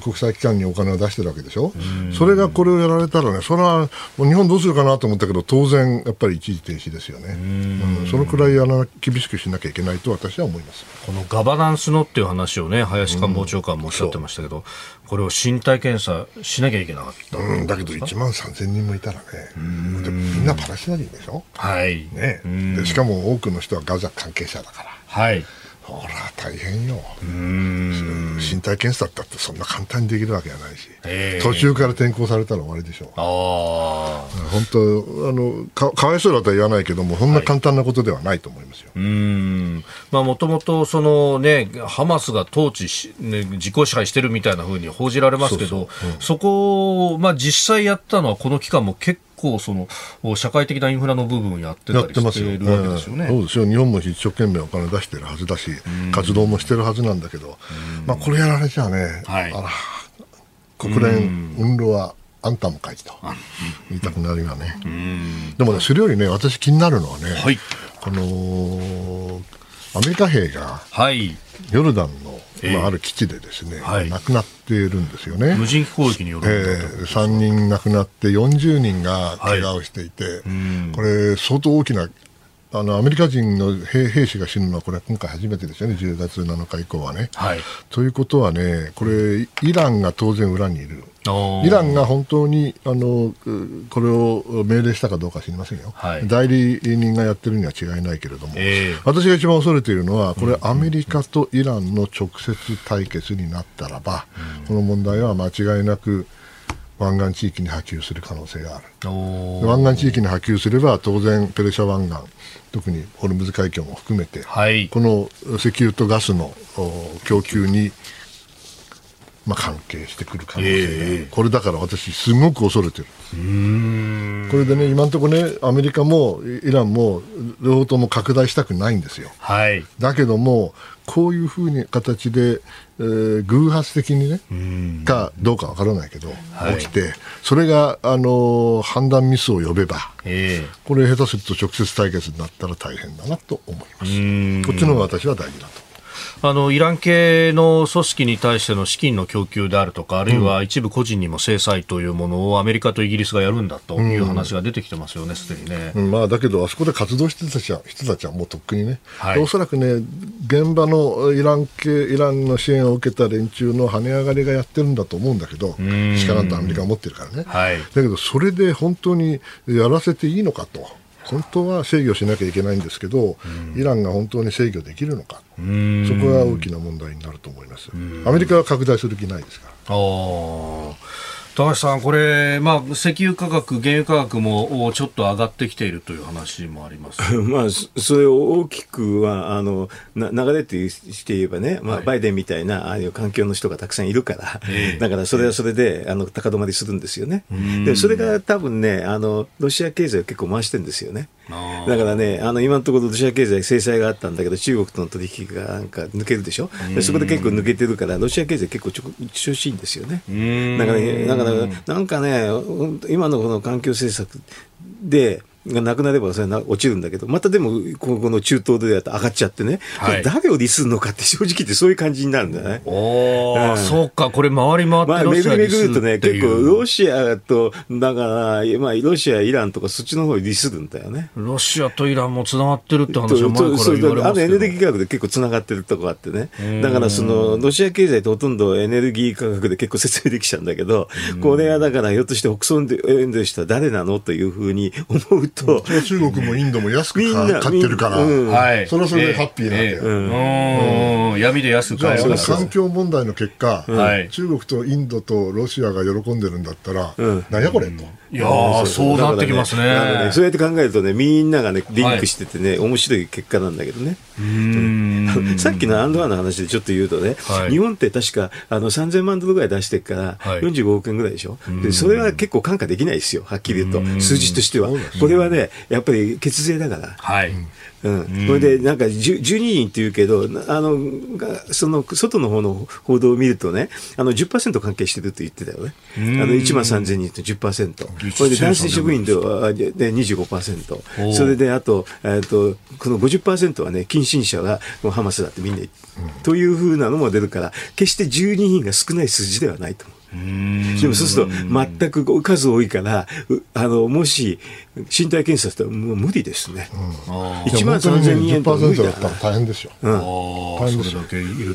国際機関にお金を出してるわけでしょ？それがこれをやられたらね、それは日本どうするかなと思ったけど、当然、やっぱり一時停止ですよね。うん、そのくらいあの厳しくしなきゃいけないと私は思います。このガバナンスのっていう話をね、林官房長官もおっしゃってましたけど、これを身体検査しなきゃいけなかった、うん、だけど1万3000人もいたらね、みんなパレスチナ人でしょ？はい。ね。でしかも多くの人はガザ関係者だから。はい。ほら、大変よ。身体検査だってそんな簡単にできるわけじゃないし、途中から転校されたら終わりでしょう。あ本当あのか、かわいそうだとは言わないけども、そんな簡単なことではないと思いますよ。はい、うん。まあ、もともと、そのね、ハマスが統治し、ね、自己支配してるみたいなふうに報じられますけど、そ、こを、まあ、実際やったのは、この期間も結構その社会的なインフラの部分をやってたりしてるわけですよね。そうですよ。日本も一生懸命お金出してるはずだし、活動もしてるはずなんだけど、まあ、これやられちゃね、はい、あら国連、運動はあんたも書いてと言いたくなるよね。でもね、それよりね、私気になるのはね、はい、このアメリカ兵が、はい、ヨルダンのまあ、ある基地でですね、はい、亡くなっているんですよね。無人機攻撃による、えー、3人亡くなって40人が怪我をしていて、はい、これ相当大きなあのアメリカ人の兵兵士が死ぬのはこれ今回初めてですよね、10月7日以降はね。はい、ということはね、これ、イランが当然裏にいる。イランが本当にあのこれを命令したかどうか知りませんよ、はい、代理人がやってるには違いないけれども、えー、私が一番恐れているのは、これ、アメリカとイランの直接対決になったらば、うん、この問題は間違いなく湾岸地域に波及する可能性がある。湾岸地域に波及すれば、当然、ペルシャ湾岸、特にホルムズ海峡も含めて、はい、この石油とガスの供給にまあ、関係してくる可能性が、これだから私、すごく恐れてる。これでね、今のところね、アメリカもイランも両方とも拡大したくないんですよ。はい、だけども、こういうふうに形で、えー、偶発的にね、かどうかわからないけど、起きて、それが、あのー、判断ミスを呼べば、えー、これ、下手すると直接対決になったら大変だなと思います。こっちの方が私は大事だと。あのイラン系の組織に対しての資金の供給であるとか、あるいは一部個人にも制裁というものをアメリカとイギリスがやるんだという話が出てきてますよね、すでにね。うん、まあ、だけど、あそこで活動してた人人たちはもうとっくにね、はい、おそらくね、現場のイラン系、イランの支援を受けた連中の跳ね上がりがやってるんだと思うんだけど、しかなんとアメリカが持ってるからね、はい、だけど、それで本当にやらせていいのかと。本当は制御しなきゃいけないんですけど、イランが本当に制御できるのか、そこが大きな問題になると思います。アメリカは拡大する気ないですから。高橋さん、これ、まあ、石油価格、原油価格もちょっと上がってきているという話もあります、まあ、それを大きくはあのな流れてして言えばね、まあ、はい、バイデンみたいなああいう環境の人がたくさんいるから、えー、だからそれはそれで、あの高止まりするんですよね。でそれが多分ねあの、ロシア経済を結構回してるんですよね。だからね、あの今のところロシア経済制裁があったんだけど、中国との取引がなんか抜けるでしょ、でそこで結構抜けてるから、ロシア経済結構調子いいんですよね。だから、ね、なんかね、今のこの環境政策で、がなくなればそれな落ちるんだけど、またでも、この中東で上がっちゃってね、はい、誰を利するのかって正直言ってそういう感じになるんだよね。おうん、そうか、これ回り回ってロシア巡るとね、結構ロシアと、だから、まあ、ロシア、イランとかそっちの方に利するんだよね。ロシアとイランもつながってるって話は前から。言われますあのエネルギー価格で結構つながってるとこあってね。だからその、ロシア経済ってほとんどエネルギー価格で結構説明できちゃうんだけど、これはだからひょっとして北宋エンドした誰なの？というふうに思うと。中国もインドも安く買ってるから、はい、それはそれでハッピーなんだよ。え。ー、闇で安く買える。環境問題の結果、中国とインドとロシアが喜んでるんだったら、なん。やこれと。いやそうなってきますね。ね。そうやって考えるとね、みんながね、リンクしててね、はい、面白い結果なんだけどね。さっきのアンドワンの話でちょっと言うとね、はい、日本って確かあの3000万ドルぐらい出してから、45億円ぐらいでしょ。で、それは結構看過できないですよ、はっきり言うと。数字としては。これはね、やっぱり血税だから。はい。うん、それでなんか12人っていうけど、あのその外の方の報道を見るとね、あの10%関係してるって言ってたよね、あの1万3000人と10%、それで男性職員ではで25%、それであと,、えーと、この50%はね、近親者がハマスだってみんな、う。ん、というふうなのも出るから、決して12人が少ない数字ではないと思う。でもそうすると全く数多いからあのもし身体検査したらもう無理ですね、うん、1万3000人円と無理だったら。大変ですよ、うん、大変ですよ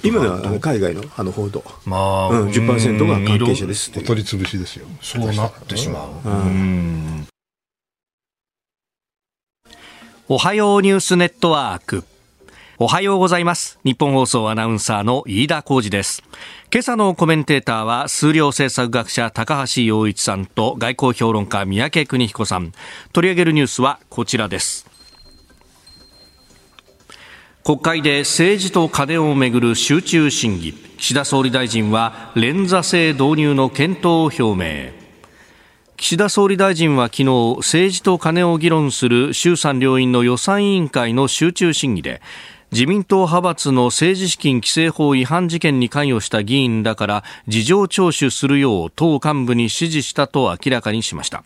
今のは海外のあの報道、まあうん、10%が関係者ですお取り潰しですよ。そうなってしまう、うん。おはようニュースネットワークおはようございます。日本放送アナウンサーの飯田浩二です。今朝のコメンテーターは数量政策学者高橋洋一さんと外交評論家三宅邦彦さん。取り上げるニュースはこちらです。国会で政治と金をめぐる集中審議。岸田総理大臣は連座制導入の検討を表明。岸田総理大臣は昨日政治と金を議論する衆参両院の予算委員会の集中審議で自民党派閥の政治資金規正法違反事件に関与した議員らから事情聴取するよう党幹部に指示したと明らかにしました。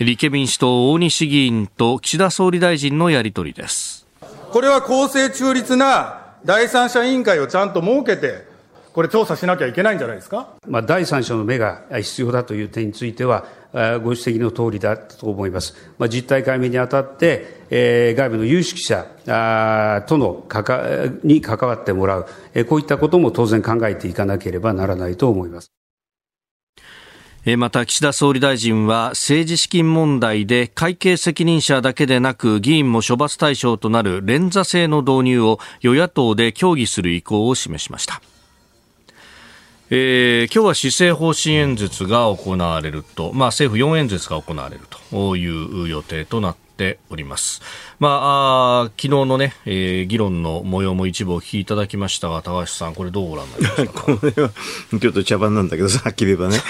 立憲民主党大西議員と岸田総理大臣のやり取りです。これは公正中立な第三者委員会をちゃんと設けてこれ調査しなきゃいけないんじゃないですか、まあ、第三者の目が必要だという点についてはご指摘の通りだと思います。まあ、実態解明にあたって、えー、外部の有識者とのかかに関わってもらう、えー、こういったことも当然考えていかなければならないと思います。また岸田総理大臣は政治資金問題で会計責任者だけでなく議員も処罰対象となる連座制の導入を与野党で協議する意向を示しましたえー、今日は施政方針演説が行われると、まあ、政府4演説が行われるという予定となってっております。まあ、あ昨日のね、えー、議論の模様も一部お聞きいただきましたが、高橋さん、これどうご覧になりましたか？これは、ちょっと茶番なんだけどさ、っきり言えばね。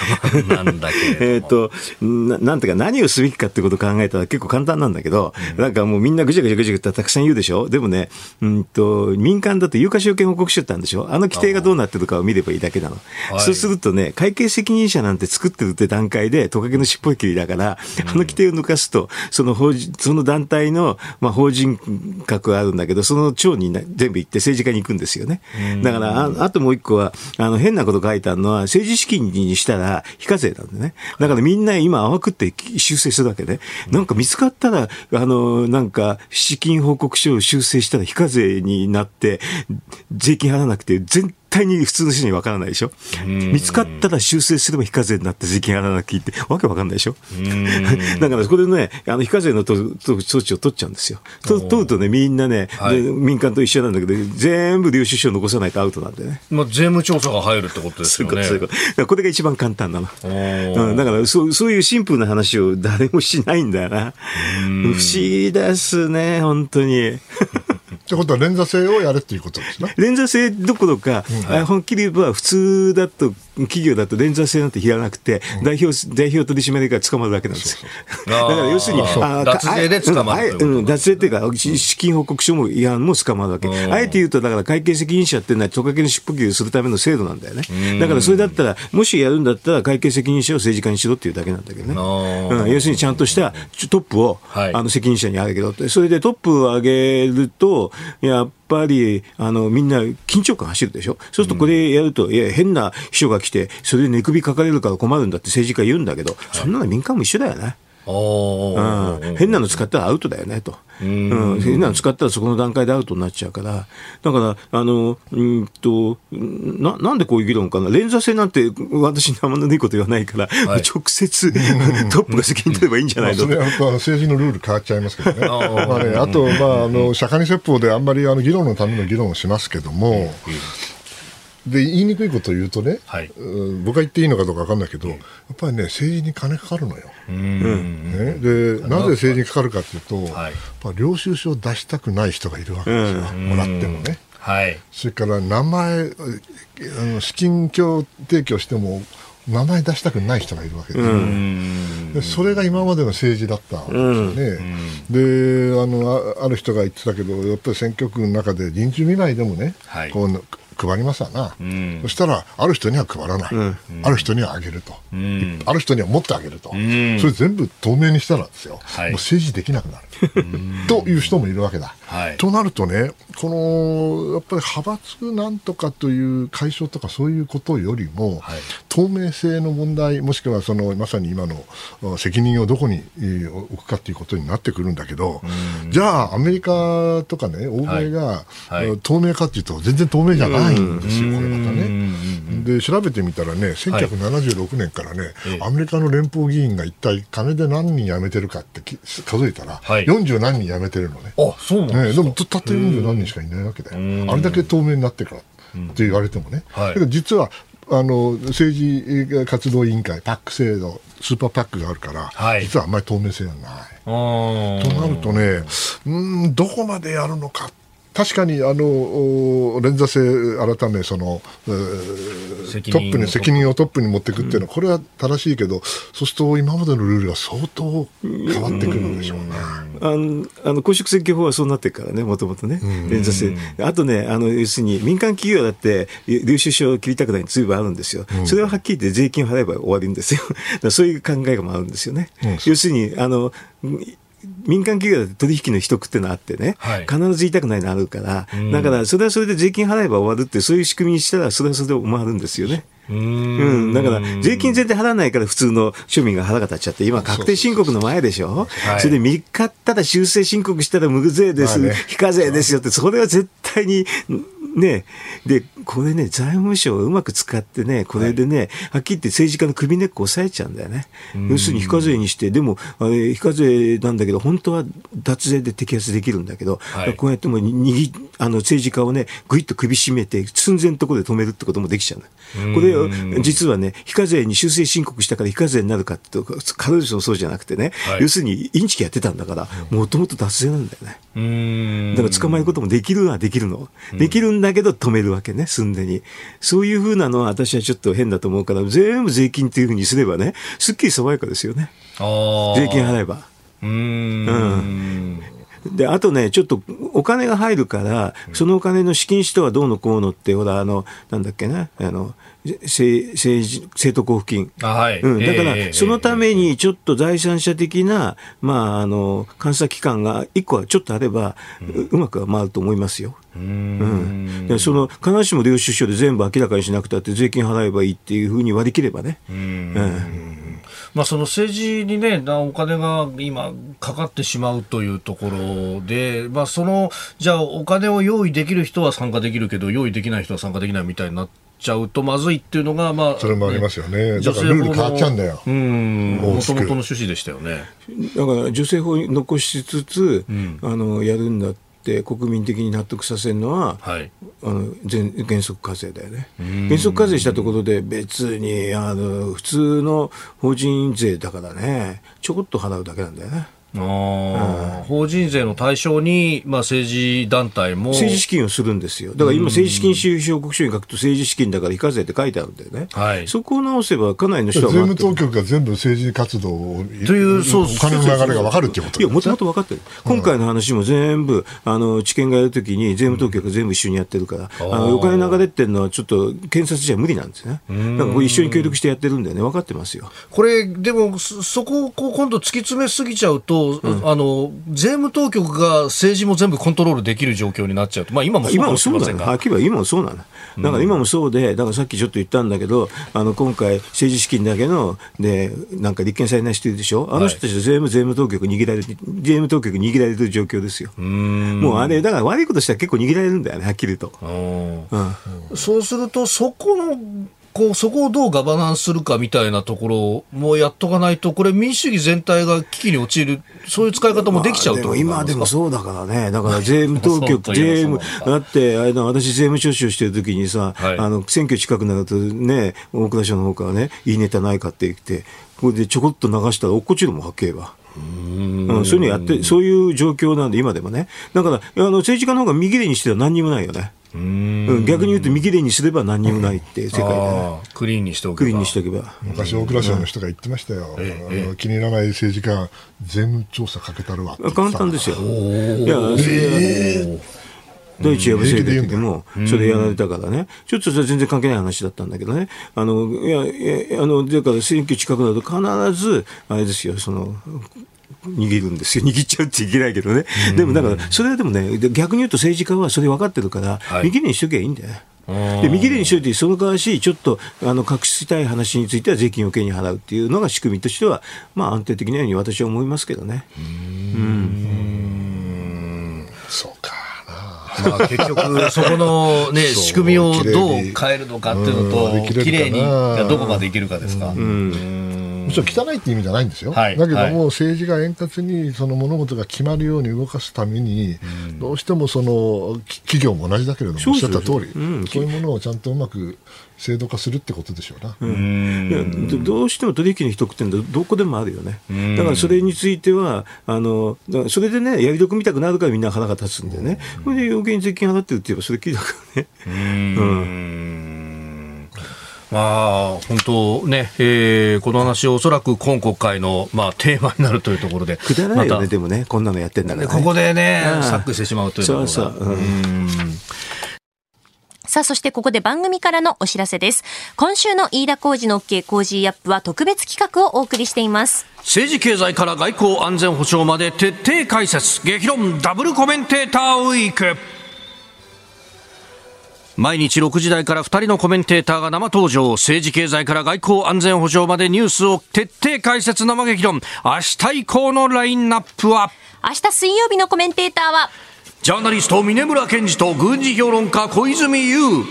なんだけ えっとな、なんていうか、何をすべきかってことを考えたら結構簡単なんだけど、うん、なんかもうみんなぐちゃぐちゃぐちゃぐちゃたくさん言うでしょ？でもね、うんと、民間だと有価証券報告書ってあるんでしょ？あの規定がどうなってるかを見ればいいだけなの。そうするとね、会計責任者なんて作ってるって段階で、トカゲの尻尾切りだから、うん、あの規定を抜かすと、その法人、その団体の、まあ、法人格があるんだけど、その長に全部行って政治家に行くんですよね。だからあ、あともう一個は、あの、変なこと書いてあるのは、政治資金にしたら非課税なんでね。だからみんな今淡くって修正するわけね。なんか見つかったら、あの、なんか、資金報告書を修正したら非課税になって、税金払わなくて、全対に普通の人にわからないでしょ？見つかったら修正すれば非課税になって税金払わなきゃいって、わけわかんないでしょ？だからそこでね、あの非課税の措置を取っちゃうんですよ。と取るとね、みんなね、はい、民間と一緒なんだけど、全部領収書を残さないとアウトなんでね。まあ、税務調査が入るってことですよね。そういうこと。これが一番簡単なの。うん、だからそう、そういうシンプルな話を誰もしないんだよな。不思議ですね、本当に。ってことは連座制をやれっていうことですね。連座制どころか、うん、本気で言えば普通だと企業だと連座制なんてやらなくて、うん、代表代表取締役が捕まるだけなんですよ。だから要するに、あ脱税で捕まるうん、脱税っていうか、資金報告書も違反も捕まるわけ。あえて言うと、だから会計責任者っていうのは、トカゲの尻尾切りするための制度なんだよね。だからそれだったら、もしやるんだったら、会計責任者を政治家にしろっていうだけなんだけどね。うん、要するにちゃんとしたトップを、はい、あの責任者にあげろって。それでトップを上げると、やっぱりあのみんな緊張感走るでしょ、そうするとこれやると、いや、変な秘書が来て、それで寝首かかれるから困るんだって政治家言うんだけど、そんなの民間も一緒だよね。うん、変なの使ったらアウトだよねと。うん、変なの使ったらそこの段階でアウトになっちゃうから、だから、あの、うんと、な、なんでこういう議論かな。連座制なんて私生のいいこと言わないから、はい、直接トップが責任取ればいいんじゃないの、まあ、それは政治のルール変わっちゃいますけどね。まあね、あと、まあ、あの、釈迦に説法であんまりあの議論のための議論をしますけども、で言いにくいことを言うとね、はい、僕が言っていいのかどうか分かんないけど、やっぱりね、政治に金かかるのよ。ね、でなぜ政治にかかるかというと、はい、やっぱ領収書を出したくない人がいるわけですよ、もらってもね。はい、それから名前、あの資金供提供しても、名前出したくない人がいるわけですよ、それが今までの政治だったんですよね、であのある人が言ってたけどやっぱり選挙区の中で人事見ないでもね、はい、こう配りますわな、うん、そしたらある人には配らない、うん、ある人にはあげると、うん、ある人には持ってあげると、それ全部透明にしたらですよ、はい、もう政治できなくなる。という人もいるわけだ。はい、となるとね、このやっぱり派閥なんとかという解消とかそういうことよりも、はい、透明性の問題、もしくはそのまさに今の責任をどこに置くかということになってくるんだけど、じゃあ、アメリカとかね、欧米が、透明かというと、全然透明じゃないんですよ、これまたね。で調べてみたらね、1976年からね、アメリカの連邦議員が一体金で何人辞めてるかって数えたら、はい、40何人辞めてるのね。あそうなんですか、ね、でもたった40何人しかいないわけだよ。あれだけ透明になってからって言われてもね。はい、だ実はあの政治活動委員会、パック制度、スーパーパックがあるから、はい、実はあんまり透明性がない。となるとね、うんどこまでやるのか確かにあの連座制改めそのトップに責任をトップに持っていくっていうのは、これは正しいけどそうすると今までのルールが相当変わってくるんでしょうね。あのあの公職選挙法はそうなってるからねもともとね連座制。あとねあの要するに民間企業だって領収書を切りたくないにずいぶんあるんですよ、それははっきり言って税金を払えば終わりんですよ。そういう考えがもあるんですよね。要するにあの民間企業で取引の秘匿ってのあってね、はい、必ず言いたくないのあるから、だからそれはそれで税金払えば終わるって、そういう仕組みにしたら、それはそれで回るんですよね。うん、だから、税金全然払わないから普通の庶民が腹が立っちゃって、今、確定申告の前でしょ、それで3日ったら修正申告したら無税です、まあね、非課税ですよって、それは絶対にね、で、これね、財務省をうまく使ってね、これでね、はい、はっきり言って政治家の首根っこ押さえちゃうんだよね。要するに非課税にして、でも、あれ非課税なんだけど、本当は脱税で摘発できるんだけど、はい、こうやっても握あの政治家をね、ぐいっと首絞めて、寸前のところで止めるってこともできちゃうこれ、実はね、非課税に修正申告したから非課税になるかって、必ずしもそうじゃなくてね、はい、要するにインチキやってたんだから、もともと脱税なんだよね。だから捕まえることもできるのはできるの。できるんだけど止めるわけね、すんでに。そういうふうなのは私はちょっと変だと思うから、全部税金っていうふうにすればね、すっきり爽やかですよね。税金払えば。うん。で、あとね、ちょっとお金が入るから、そのお金の資金使途はどうのこうのって、ほら、あの、なんだっけな、あの、政政政党交付金、はい。うん、だから、そのためにちょっと第三者的な、まあ、あの監査機関が1個はちょっとあれば、うまくは回ると思いますよ。うん、うん、その必ずしも領収書で全部明らかにしなくたって税金払えばいいっていうふうに割り切ればね。うん、うん。まあ、その政治に、ね、お金が今、かかってしまうというところで、まあ、そのじゃあ、お金を用意できる人は参加できるけど、用意できない人は参加できないみたいになって。ちゃうとまずいっていうのが、まあ、それもありますよね、だからルール変わっちゃうんだよ、もともとの趣旨でしたよね。だから女性法に残しつつ、うん、あのやるんだって国民的に納得させるのは、はい、あの原則課税だよね。原則課税したところで別にあの普通の法人税だからねちょこっと払うだけなんだよね。あ法人税の対象に、まあ、政治団体も。政治資金をするんですよ、だから今、政治資金収支報告書に書くと、政治資金だから非課税って書いてあるんだよね、はい、そこを直せば、かなりの人は税務当局が全部政治活動を、というそうお金の流れが分かるっていうこといや、もともと分かってる、今回の話も全部、あの知見がやるときに、税務当局が全部一緒にやってるから、あのお金流れってるのは、ちょっと検察じゃ無理なんですね、だからこれ一緒に協力してやってるんだよね、分かってますよ。これ、でも、そこをこう今度突き詰めすぎちゃうと、うん、あの税務当局が政治も全部コントロールできる状況になっちゃうと、まあ、今もそうかもしれませんが。はっきり今もそうなの。だから今もそうで、だからさっきちょっと言ったんだけど、あの今回、政治資金だけの、で、なんか立件されない人いるでしょ、あの人たち税務、税務当局握られる、税務当局握られる状況ですよ。もうあれ、だから悪いことしたら結構握られるんだよね、はっきりと。うん、そうすると、そこのこう、そこをどうガバナンスするかみたいなところもやっとかないと、これ、民主主義全体が危機に陥る、そういう使い方もできちゃうと、まあ、今でもそうだからね、だから税務当局、税務、だって、あれだ、私、税務徴収してるときにさ、はい、あの、選挙近くなるとね、大蔵省の方からね、いいネタないかって言って、これでちょこっと流したら、落っこちるもん、はっけえば。うん、そういうのやって、そういう状況なんで、今でもね。だから、あの政治家の方が右手にしては何にもないよね。うん。逆に言うと、右手にすれば何にもないって世界で、ね、クリーンにしておけば。クリーンにしておけば。昔、大蔵省の人が言ってましたよ、ええ、気に入らない政治家、税務調査かけたるわ簡単ですよ。いや、えー第一夜部制度の時も、それやられたからね、ちょっとそれ全然関係ない話だったんだけどね、あの、いや、いやあの、だから選挙近くなると必ず、あれですよ、その、握るんですよ。握っちゃうっていけないけどね。でもだから、それはでもね、逆に言うと政治家はそれ分かってるから、はい、右にしときゃいいんだよ。で右手にしといて、その代わし、ちょっとあの隠したい話については税金を余計に払うっていうのが仕組みとしては、まあ、安定的なように私は思いますけどね。うん。まあ、結局、そこの、ね、仕組みをどう変えるのかっていうのと、きれいにどこまでいけるかですか。うんもちろん汚いっていう意味じゃないんですよ、はい、だけども、政治が円滑にその物事が決まるように動かすために、どうしてもその企業も同じだけれども、おっしゃった通り、うん、そういうものをちゃんとうまく制度化するってことでしょうな、うん、いやどうしても取引の秘匿ってどこでもあるよね、だからそれについては、あのそれでね、やり得みたくなるからみんな腹が立つんでね、それで余計に税金払ってるって言えば、それきりだからね。うんまあ、本当ね、えー、この話、おそらく今国会の、まあ、テーマになるというところで。くだらないよね、でもね、こんなのやってんだから、ね、ここでね、サックしてしまうというところそうそう。うんさあ、そしてここで番組からのお知らせです。今週の飯田浩二の OK 工事アップは特別企画をお送りしています。政治経済から外交安全保障まで徹底解説、激論ダブルコメンテーターウィーク。毎日6時台から2人のコメンテーターが生登場。政治経済から外交安全保障までニュースを徹底解説生激論。明日以降のラインナップは？明日水曜日のコメンテーターは？ジャーナリスト峰村健二と軍事評論家小泉悠。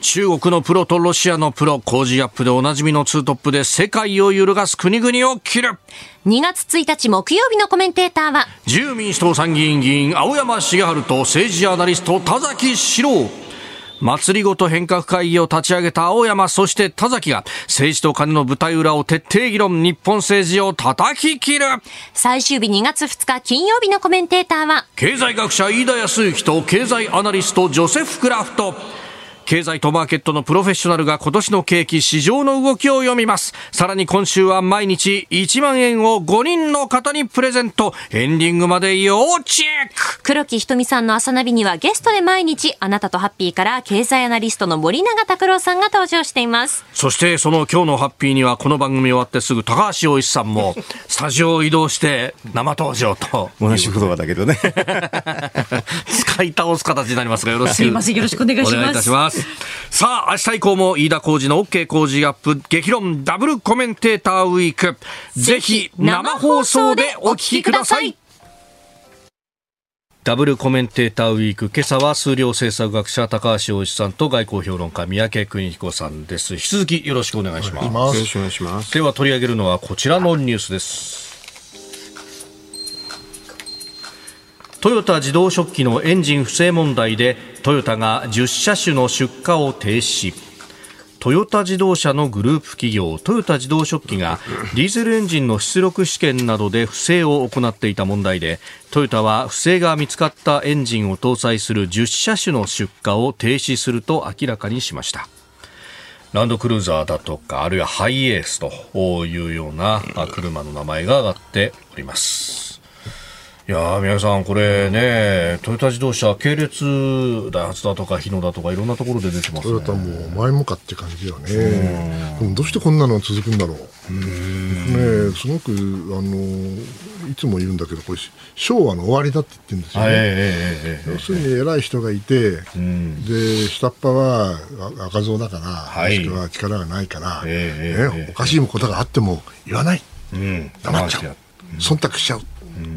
中国のプロとロシアのプロ、工事アップでおなじみのツートップで世界を揺るがす国々を切る。2月1日木曜日のコメンテーターは、自由民主党参議院議員、青山茂春と政治ジャーナリスト、田崎史郎。祭りごと変革会議を立ち上げた青山、そして田崎が政治と金の舞台裏を徹底議論、日本政治を叩き切る。最終日2月2日金曜日のコメンテーターは、経済学者飯田康之と経済アナリストジョセフ・クラフト。経済とマーケットのプロフェッショナルが今年の景気市場の動きを読みます。さらに今週は毎日1万円を5人の方にプレゼント。エンディングまで要チェック黒木ひとみさんの朝ナビにはゲストで毎日あなたとハッピーから経済アナリストの森永拓郎さんが登場しています。そしてその今日のハッピーにはこの番組終わってすぐ高橋洋一さんも スタジオを移動して生登場と。同じ言葉だけどね。使い倒す形になりますがよろしよろしくお願いしますお願いいたします。さあ、明日以降も飯田浩二の OK 工事アップ激論ダブルコメンテーターウィーク。ぜひ生放送でお聞きください。ダブルコメンテーターウィーク今朝は数量政策学者高橋洋一さんと外交評論家三宅邦彦さんです引き続きよろしくお願いしますいますよろしくお願いします。では取り上げるのはこちらのニュースですトヨタ自動食器のエンジン不正問題でトヨタが10車種の出荷を停止。しトヨタ自動車のグループ企業トヨタ自動食器がディーゼルエンジンの出力試験などで不正を行っていた問題でトヨタは不正が見つかったエンジンを搭載する10車種の出荷を停止すると明らかにしました。ランドクルーザーだとかあるいはハイエースというような車の名前が挙がっております。いやー宮根さん、これね、トヨタ自動車、系列、ダイハツだとか、日野だとか、いろんなところで出てますね。トヨタも前もかって感じよね。でもどうしてこんなの続くんだろう。ねすごく、あの、いつも言うんだけど、これ、昭和の終わりだって言ってるんですよね。要するに偉い人がいて、で下っ端はあ赤蔵だから、い。もしくは力がないから、ねおかしいことがあっても言わない、うん。黙っちゃう、忖度しちゃう、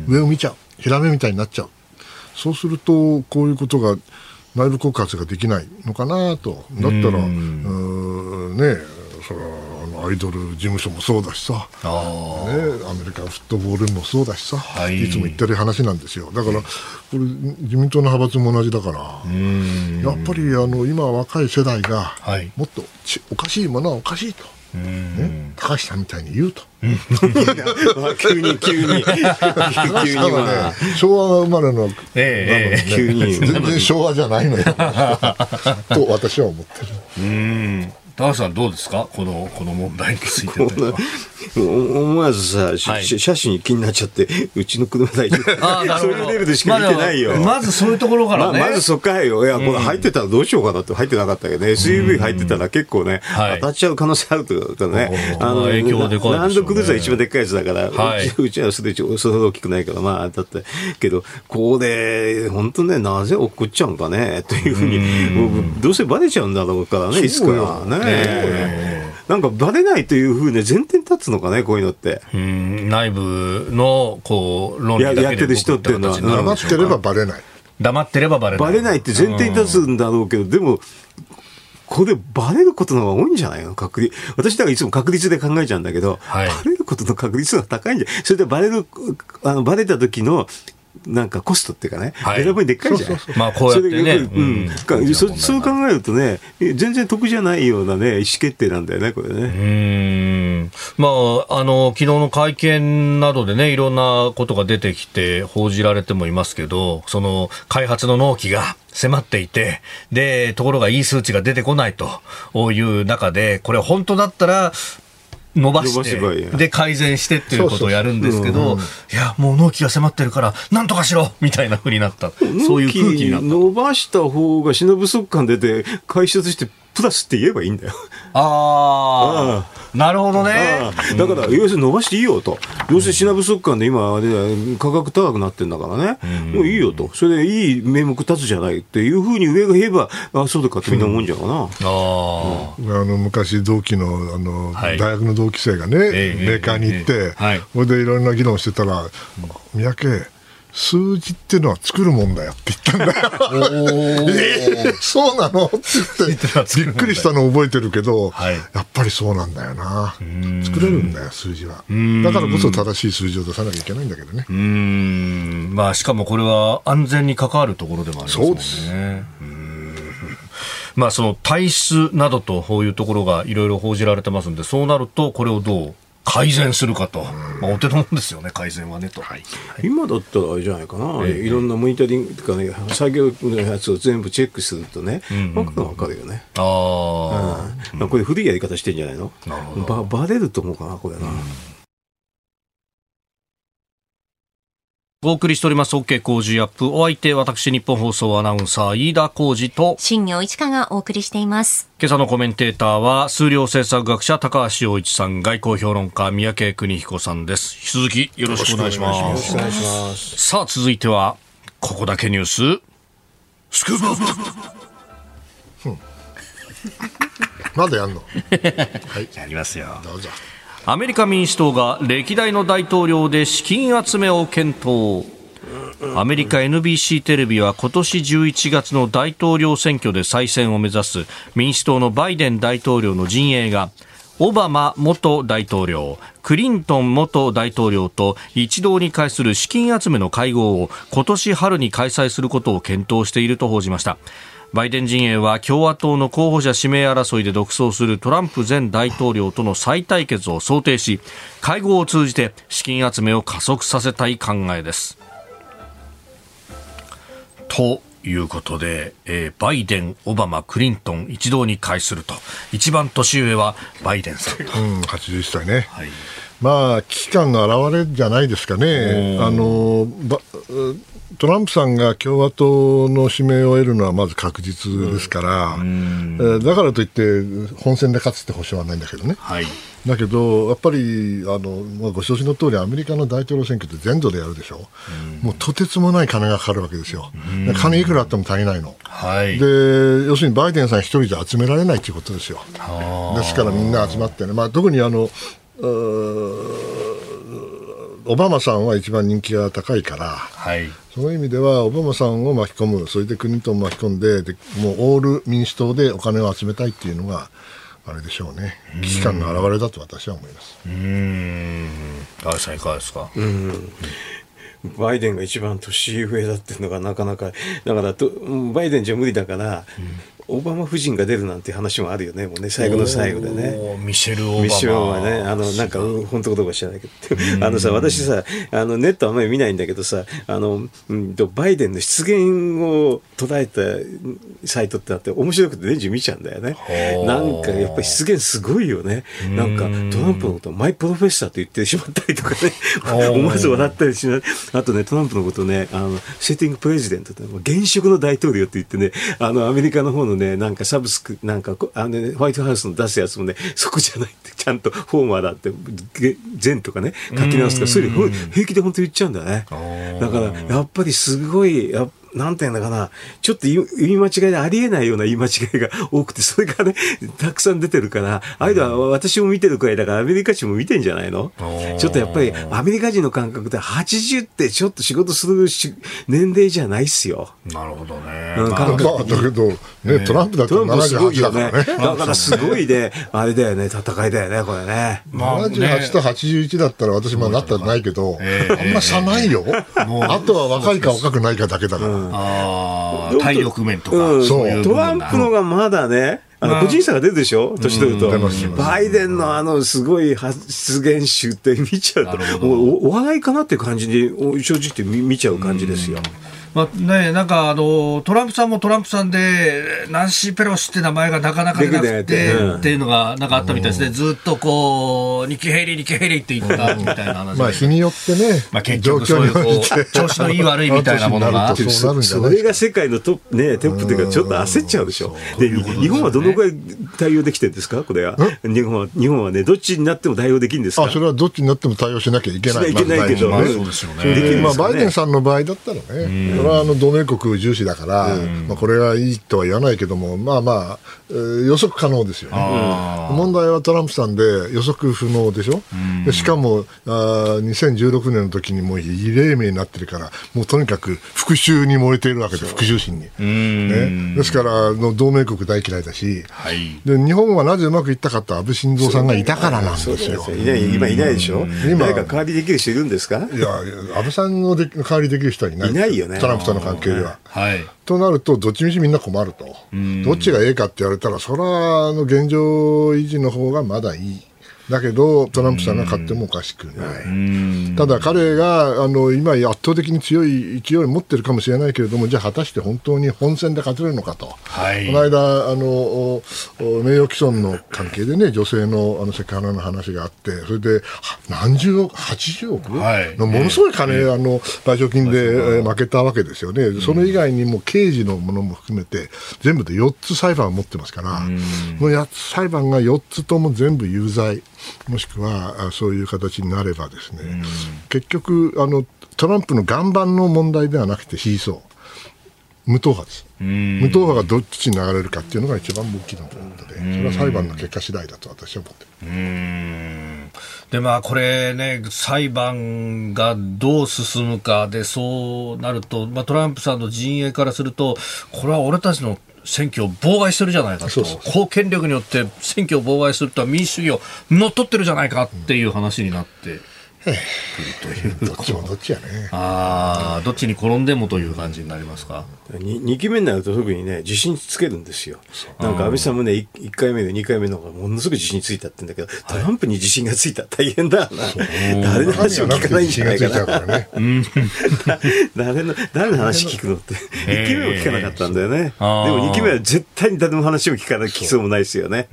上を見ちゃう、ヒラメみたいになっちゃう、そうすると、こういうことが内部告発ができないのかなと、だったら、ねそれはあのアイドル事務所もそうだしさ、ね、アメリカンフットボールもそうだしさ、い。い、つも言ってる話なんですよ。だから、これ、自民党の派閥も同じだから、やっぱりあの今、若い世代がはい。もっとちおかしいものはおかしいと、ね、高橋さんみたいに言うと。急に、急に。急に高橋さんははね、昭和生まれの、ええなのでね急に全然昭和じゃないのよ、と私は思ってる。うん。高橋さん、どうですか？この、この問題について。思わずさ、しはい。車種に気になっちゃって、うちの車大丈夫。そう。いうレベルでしか見てないよ。ままずそういうところからね。まあ、まずそっからよ。いや、これ入ってたらどうしようかなって入ってなかったけどね、SUV 入ってたら結構ね、はい。当たっちゃう可能性あるというかね、おー影響でかいねランドクルーザー一番でっかいやつだから、はい。うちうちはすでにそれほど大きくないから、まあ、だって、けど、ここで、本当ね、なぜ送っちゃうんかね、というふうに、どうせバレちゃうんだろうからね、いつかはね。なんかバレないというふうに前提に立つのかね、こういうのって。うん内部の、こう、論理だけでややってる人っていうのは黙ってればバレない。黙ってればバレない。バレないって前提に立つんだろうけど、でも、これバレることの方が多いんじゃないの？確率。私だからいつも確率で考えちゃうんだけど、はいバレることの確率が高いんじゃそれでバレる、あの、バレた時の、なんかコストっていうかね、はい。選ぶにでっかいじゃん。まあこうやってね。うん。そそう考えるとね、全然得じゃないようなね、意思決定なんだよね、これね。うーん。まあ、あの昨日の会見などでねいろんなことが出てきて報じられてもいますけどその開発の納期が迫っていてでところがいい数値が出てこないという中でこれ本当だったら伸ばしてやで改善してっていうことをやるんですけどいやもう納期が迫ってるからなんとかしろみたいなふうになった。そういう空気になった。伸ばした方が品不足感出て、会社としてプラスって言えばいいんだよ。ああなるほどね。だから、要するに伸ばしていいよと。要するに品不足感で今、あれだよ価格高くなってんだからね。もういいよと。それでいい名目立つじゃないっていうふうに上が言えば、あそうだかってみんな思うんじゃうかな。ああの昔、同期のあの、はい。大学の同期生がね、ええメーカーに行って、それでいろんな議論してたら、三宅、数字っていうのは作るもんだよって言ったんだよ。えー、そうなの？って言って、びっくりしたの覚えてるけど、はい、やっぱりそうなんだよな。作れるんだよ、数字は。だからこそ正しい数字を出さなきゃいけないんだけどね。うん。まあ、しかもこれは安全に関わるところでもありますね。そうです。まあ、その体質などとこういうところがいろいろ報じられてますんで、そうなると、これをどう改善するかと、まあ、お手のもんですよね、改善はねと、はい、今だったらあれじゃないかな、えー、いろんなモニタリングとかね、作業のやつを全部チェックするとね、分かる分かるよね。ああ、うん、これ、古いやり方してんじゃないの？なるほど。ばバレると思うかな、これな。うんお送りしております OK 工事アップ。お相手、私、日本放送アナウンサー、飯田工事と、新業一華がお送りしています。今朝のコメンテーターは、数量政策学者、高橋洋一さん、外交評論家、三宅邦彦さんです。引き続き、よろしくお願いします。よろしくお願いします。さあ、続いては、ここだけニュース、スクープアップ まだやんの？はい。やりますよ。どうぞ。アメリカ民主党が歴代の大統領で資金集めを検討アメリカ NBC テレビは今年11月の大統領選挙で再選を目指す民主党のバイデン大統領の陣営がオバマ元大統領、クリントン元大統領と一堂に会する資金集めの会合を今年春に開催することを検討していると報じました。バイデン陣営は共和党の候補者指名争いで独走するトランプ前大統領との再対決を想定し会合を通じて資金集めを加速させたい考えです。ということで、えー、バイデン、オバマ、クリントン一堂に会すると。一番年上はバイデンさん。と、うん、81歳ね、はい、まあ危機感の表れじゃないですかね。あのトランプさんが共和党の指名を得るのはまず確実ですから、うん、だからといって本選で勝つって保証はないんだけどね。はい。だけど、やっぱりあの、まあ、ご承知の通り、アメリカの大統領選挙って全土でやるでしょ、うん、もうとてつもない金がかかるわけですよ、うん、金いくらあっても足りないの、はい、で要するにバイデンさん一人じゃ集められないということですよ、ですからみんな集まってね、まあ、特にあのオバマさんは一番人気が高いから、はい、そういう意味ではオバマさんを巻き込む、それでクリントンを巻き込んでで、もうオール民主党でお金を集めたいっていうのが、あれでしょうね、危機感の表れだと私は思います。うん、安倍さん、いかがですか？うん。バイデンが一番年上だっていうのがなかなか、だからと、バイデンじゃ無理だから、オバマ夫人が出るなんて話もあるよね、もうね、最後の最後でね。ミシェル・オバマ。ミシェル・オバマね、あの、なんか、本当かどうか知らないけど、あのさ、私さ、あの、ネットあんまり見ないんだけどさ、あの、うんと、バイデンの出現を捉えたサイトってあって、面白くて年中見ちゃうんだよね。なんか、やっぱり出現すごいよね。なんか、トランプのことをマイプロフェッサーと言ってしまったりとかね、思わず笑ったりしない。あとね、トランプのことね、あの、セッティングプレジデントって、現職の大統領って言ってね、あの、アメリカの方のね、なんかサブスク、なんか、あの、ね、ホワイトハウスの出すやつもね、そこじゃないって、ちゃんとフォーマーだって、善とかね、書き直すとか、そういうの平気で本当言っちゃうんだね。だから、やっぱりすごい、やっなんていうのかな、ちょっと言い間違いでありえないような言い間違いが多くて、それがね、たくさん出てるから、ああいうのは私も見てるくらいだから、アメリカ人も見てんじゃないの？ちょっとやっぱり、アメリカ人の感覚で80ってちょっと仕事する年齢じゃないっすよ。なるほどね。うん、感覚だけど、ね、トランプだと78だからね。だからすごいね、あれだよね、戦いだよね、これね。78と81だったら私もなったらないけど、あんま差ないよ。あとは若いか若くないかだけだから。あ体力面とか、うん、そうトランプのがまだね、あの個人差が出るでしょ、年取ると、バイデンのあのすごい発言集って見ちゃうと、もうお笑いかなっていう感じに、正直言って見ちゃう感じですよ。まあね、なんかあのトランプさんもトランプさんで、ナンシー・ペロシって名前がなかなか出なくて、うん、っていうのがなんかあったみたいですね、ずっとこう、ニキヘリ、ニキヘリって言ったみたいな話。まあ日によってね、まあ、結局そういうこう調子のいい悪いみたいなものが。それが世界のトップ,、ね、トップっていうか、ちょっと焦っちゃうでしょ、うで日本はどのくらい対応できてるんですか、これは。日本は日本はね、どっちになっても対応できるんですか？あそれはどっちになっても対応しなきゃいけない。いけないけど、ね、まあ、バイデンさんの場合だったらね。れはあの同盟国重視だから、まあ、これがいいとは言わないけども、まあまあ、えー、予測可能ですよね。問題はトランプさんで予測不能でしょ、でしかもあ2016年の時にもう異例名になってるから、もうとにかく復讐に燃えているわけで、復讐心に。ね、ですからの、同盟国大嫌いだし、はい、で、日本はなぜうまくいったかと安倍晋三さんがいたからなんですよ。いない今いないでしょ、今誰か代わりできる人いるんですか？いや、安倍さんので代わりできる人はいない。いないよね。トランプとの関係では。はい。となると、どっちみちみんな困ると。どっちがええかって言われたら、それは、あの、現状維持の方がまだいい。だけど、トランプさんが勝ってもおかしくない。ただ、彼があの今、圧倒的に強い勢いを持ってるかもしれないけれども、じゃあ、果たして本当に本選で勝てるのかと、はい、この間あの、名誉毀損の関係でね、女性のあのセクハラの話があって、それで何十億、80億、はい、のものすごい金、あの賠償金で負けたわけですよね、それ以外にも刑事のものも含めて、全部で4つ裁判を持ってますから、この8つ裁判が4つとも全部有罪。もしくはそういう形になればですね、結局あのトランプの岩盤の問題ではなくてシーソー。無党派です。無党派がどっちに流れるかっていうのが一番大きなポイントでそれは裁判の結果次第だと私は思ってでまあこれね裁判がどう進むかでそうなると、まあ、トランプさんの陣営からするとこれは俺たちの選挙を妨害してるじゃないかと、公権力によって選挙を妨害するとは民主主義を乗っ取ってるじゃないかっていう話になって。というどっちもどっちやね。ああどっちに転んでもという感じになりますか？2, 2期目になると特にね自信つけるんですよ。なんか安倍さんもね 1, 1回目で2回目の方がものすごく自信ついたってんだけど、トランプに自信がついた大変だな。誰の話も聞かないんじゃな。いかな、ね、誰の誰の話聞くのって。1期目も聞かなかったんだよね。でも2期目は絶対に誰の話も聞かない聞きそうもないですよね。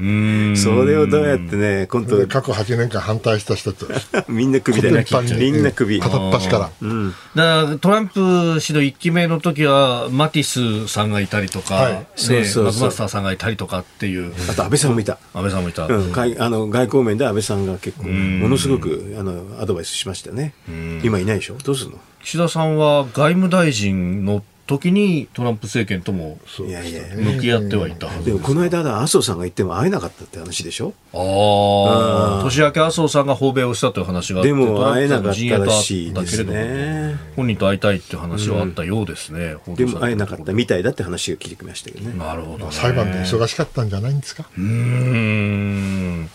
それをどうやってね今度過去8年間反対した人と みんな首でみんな首片っ端から、うん、だからトランプ氏の1期目の時はマティスさんがいたりとか、はい。ね、そうそう。マクマスターさんがいたりとかっていう。あと安倍さんもいた。安倍さんもいた、うん、あの外交面で安倍さんが結構ものすごくあのアドバイスしましたね。今いないでしょ？どうするの？岸田さんは外務大臣の時にトランプ政権とも向き合ってはいたはずでもこの間麻生さんが言っても会えなかったって話でしょ？ああ年明け麻生さんが訪米をしたという話があってでも会えなかったらしいですね。本人と会いたいっていう話はあったようですね、うん、で。も会えなかったみたいだって話が聞いてきましたけどね。なるほど、ね、裁判で忙しかったんじゃないんですか？うん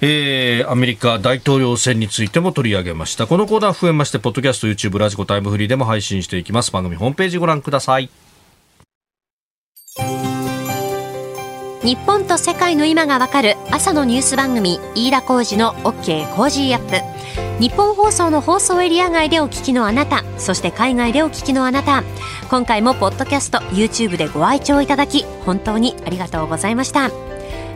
えー、アメリカ大統領選についても取り上げました。このコーナー増えましてポッドキャスト YouTube ラジコタイムフリーでも配信していきます。番組ホームページご覧ください。日本と世界の今がわかる朝のニュース番組飯田浩司の OK コージーアップ。ニッポン放送の放送エリア外でお聞きのあなたそして海外でお聞きのあなた。今回もポッドキャスト YouTube でご愛聴いただき本当にありがとうございました。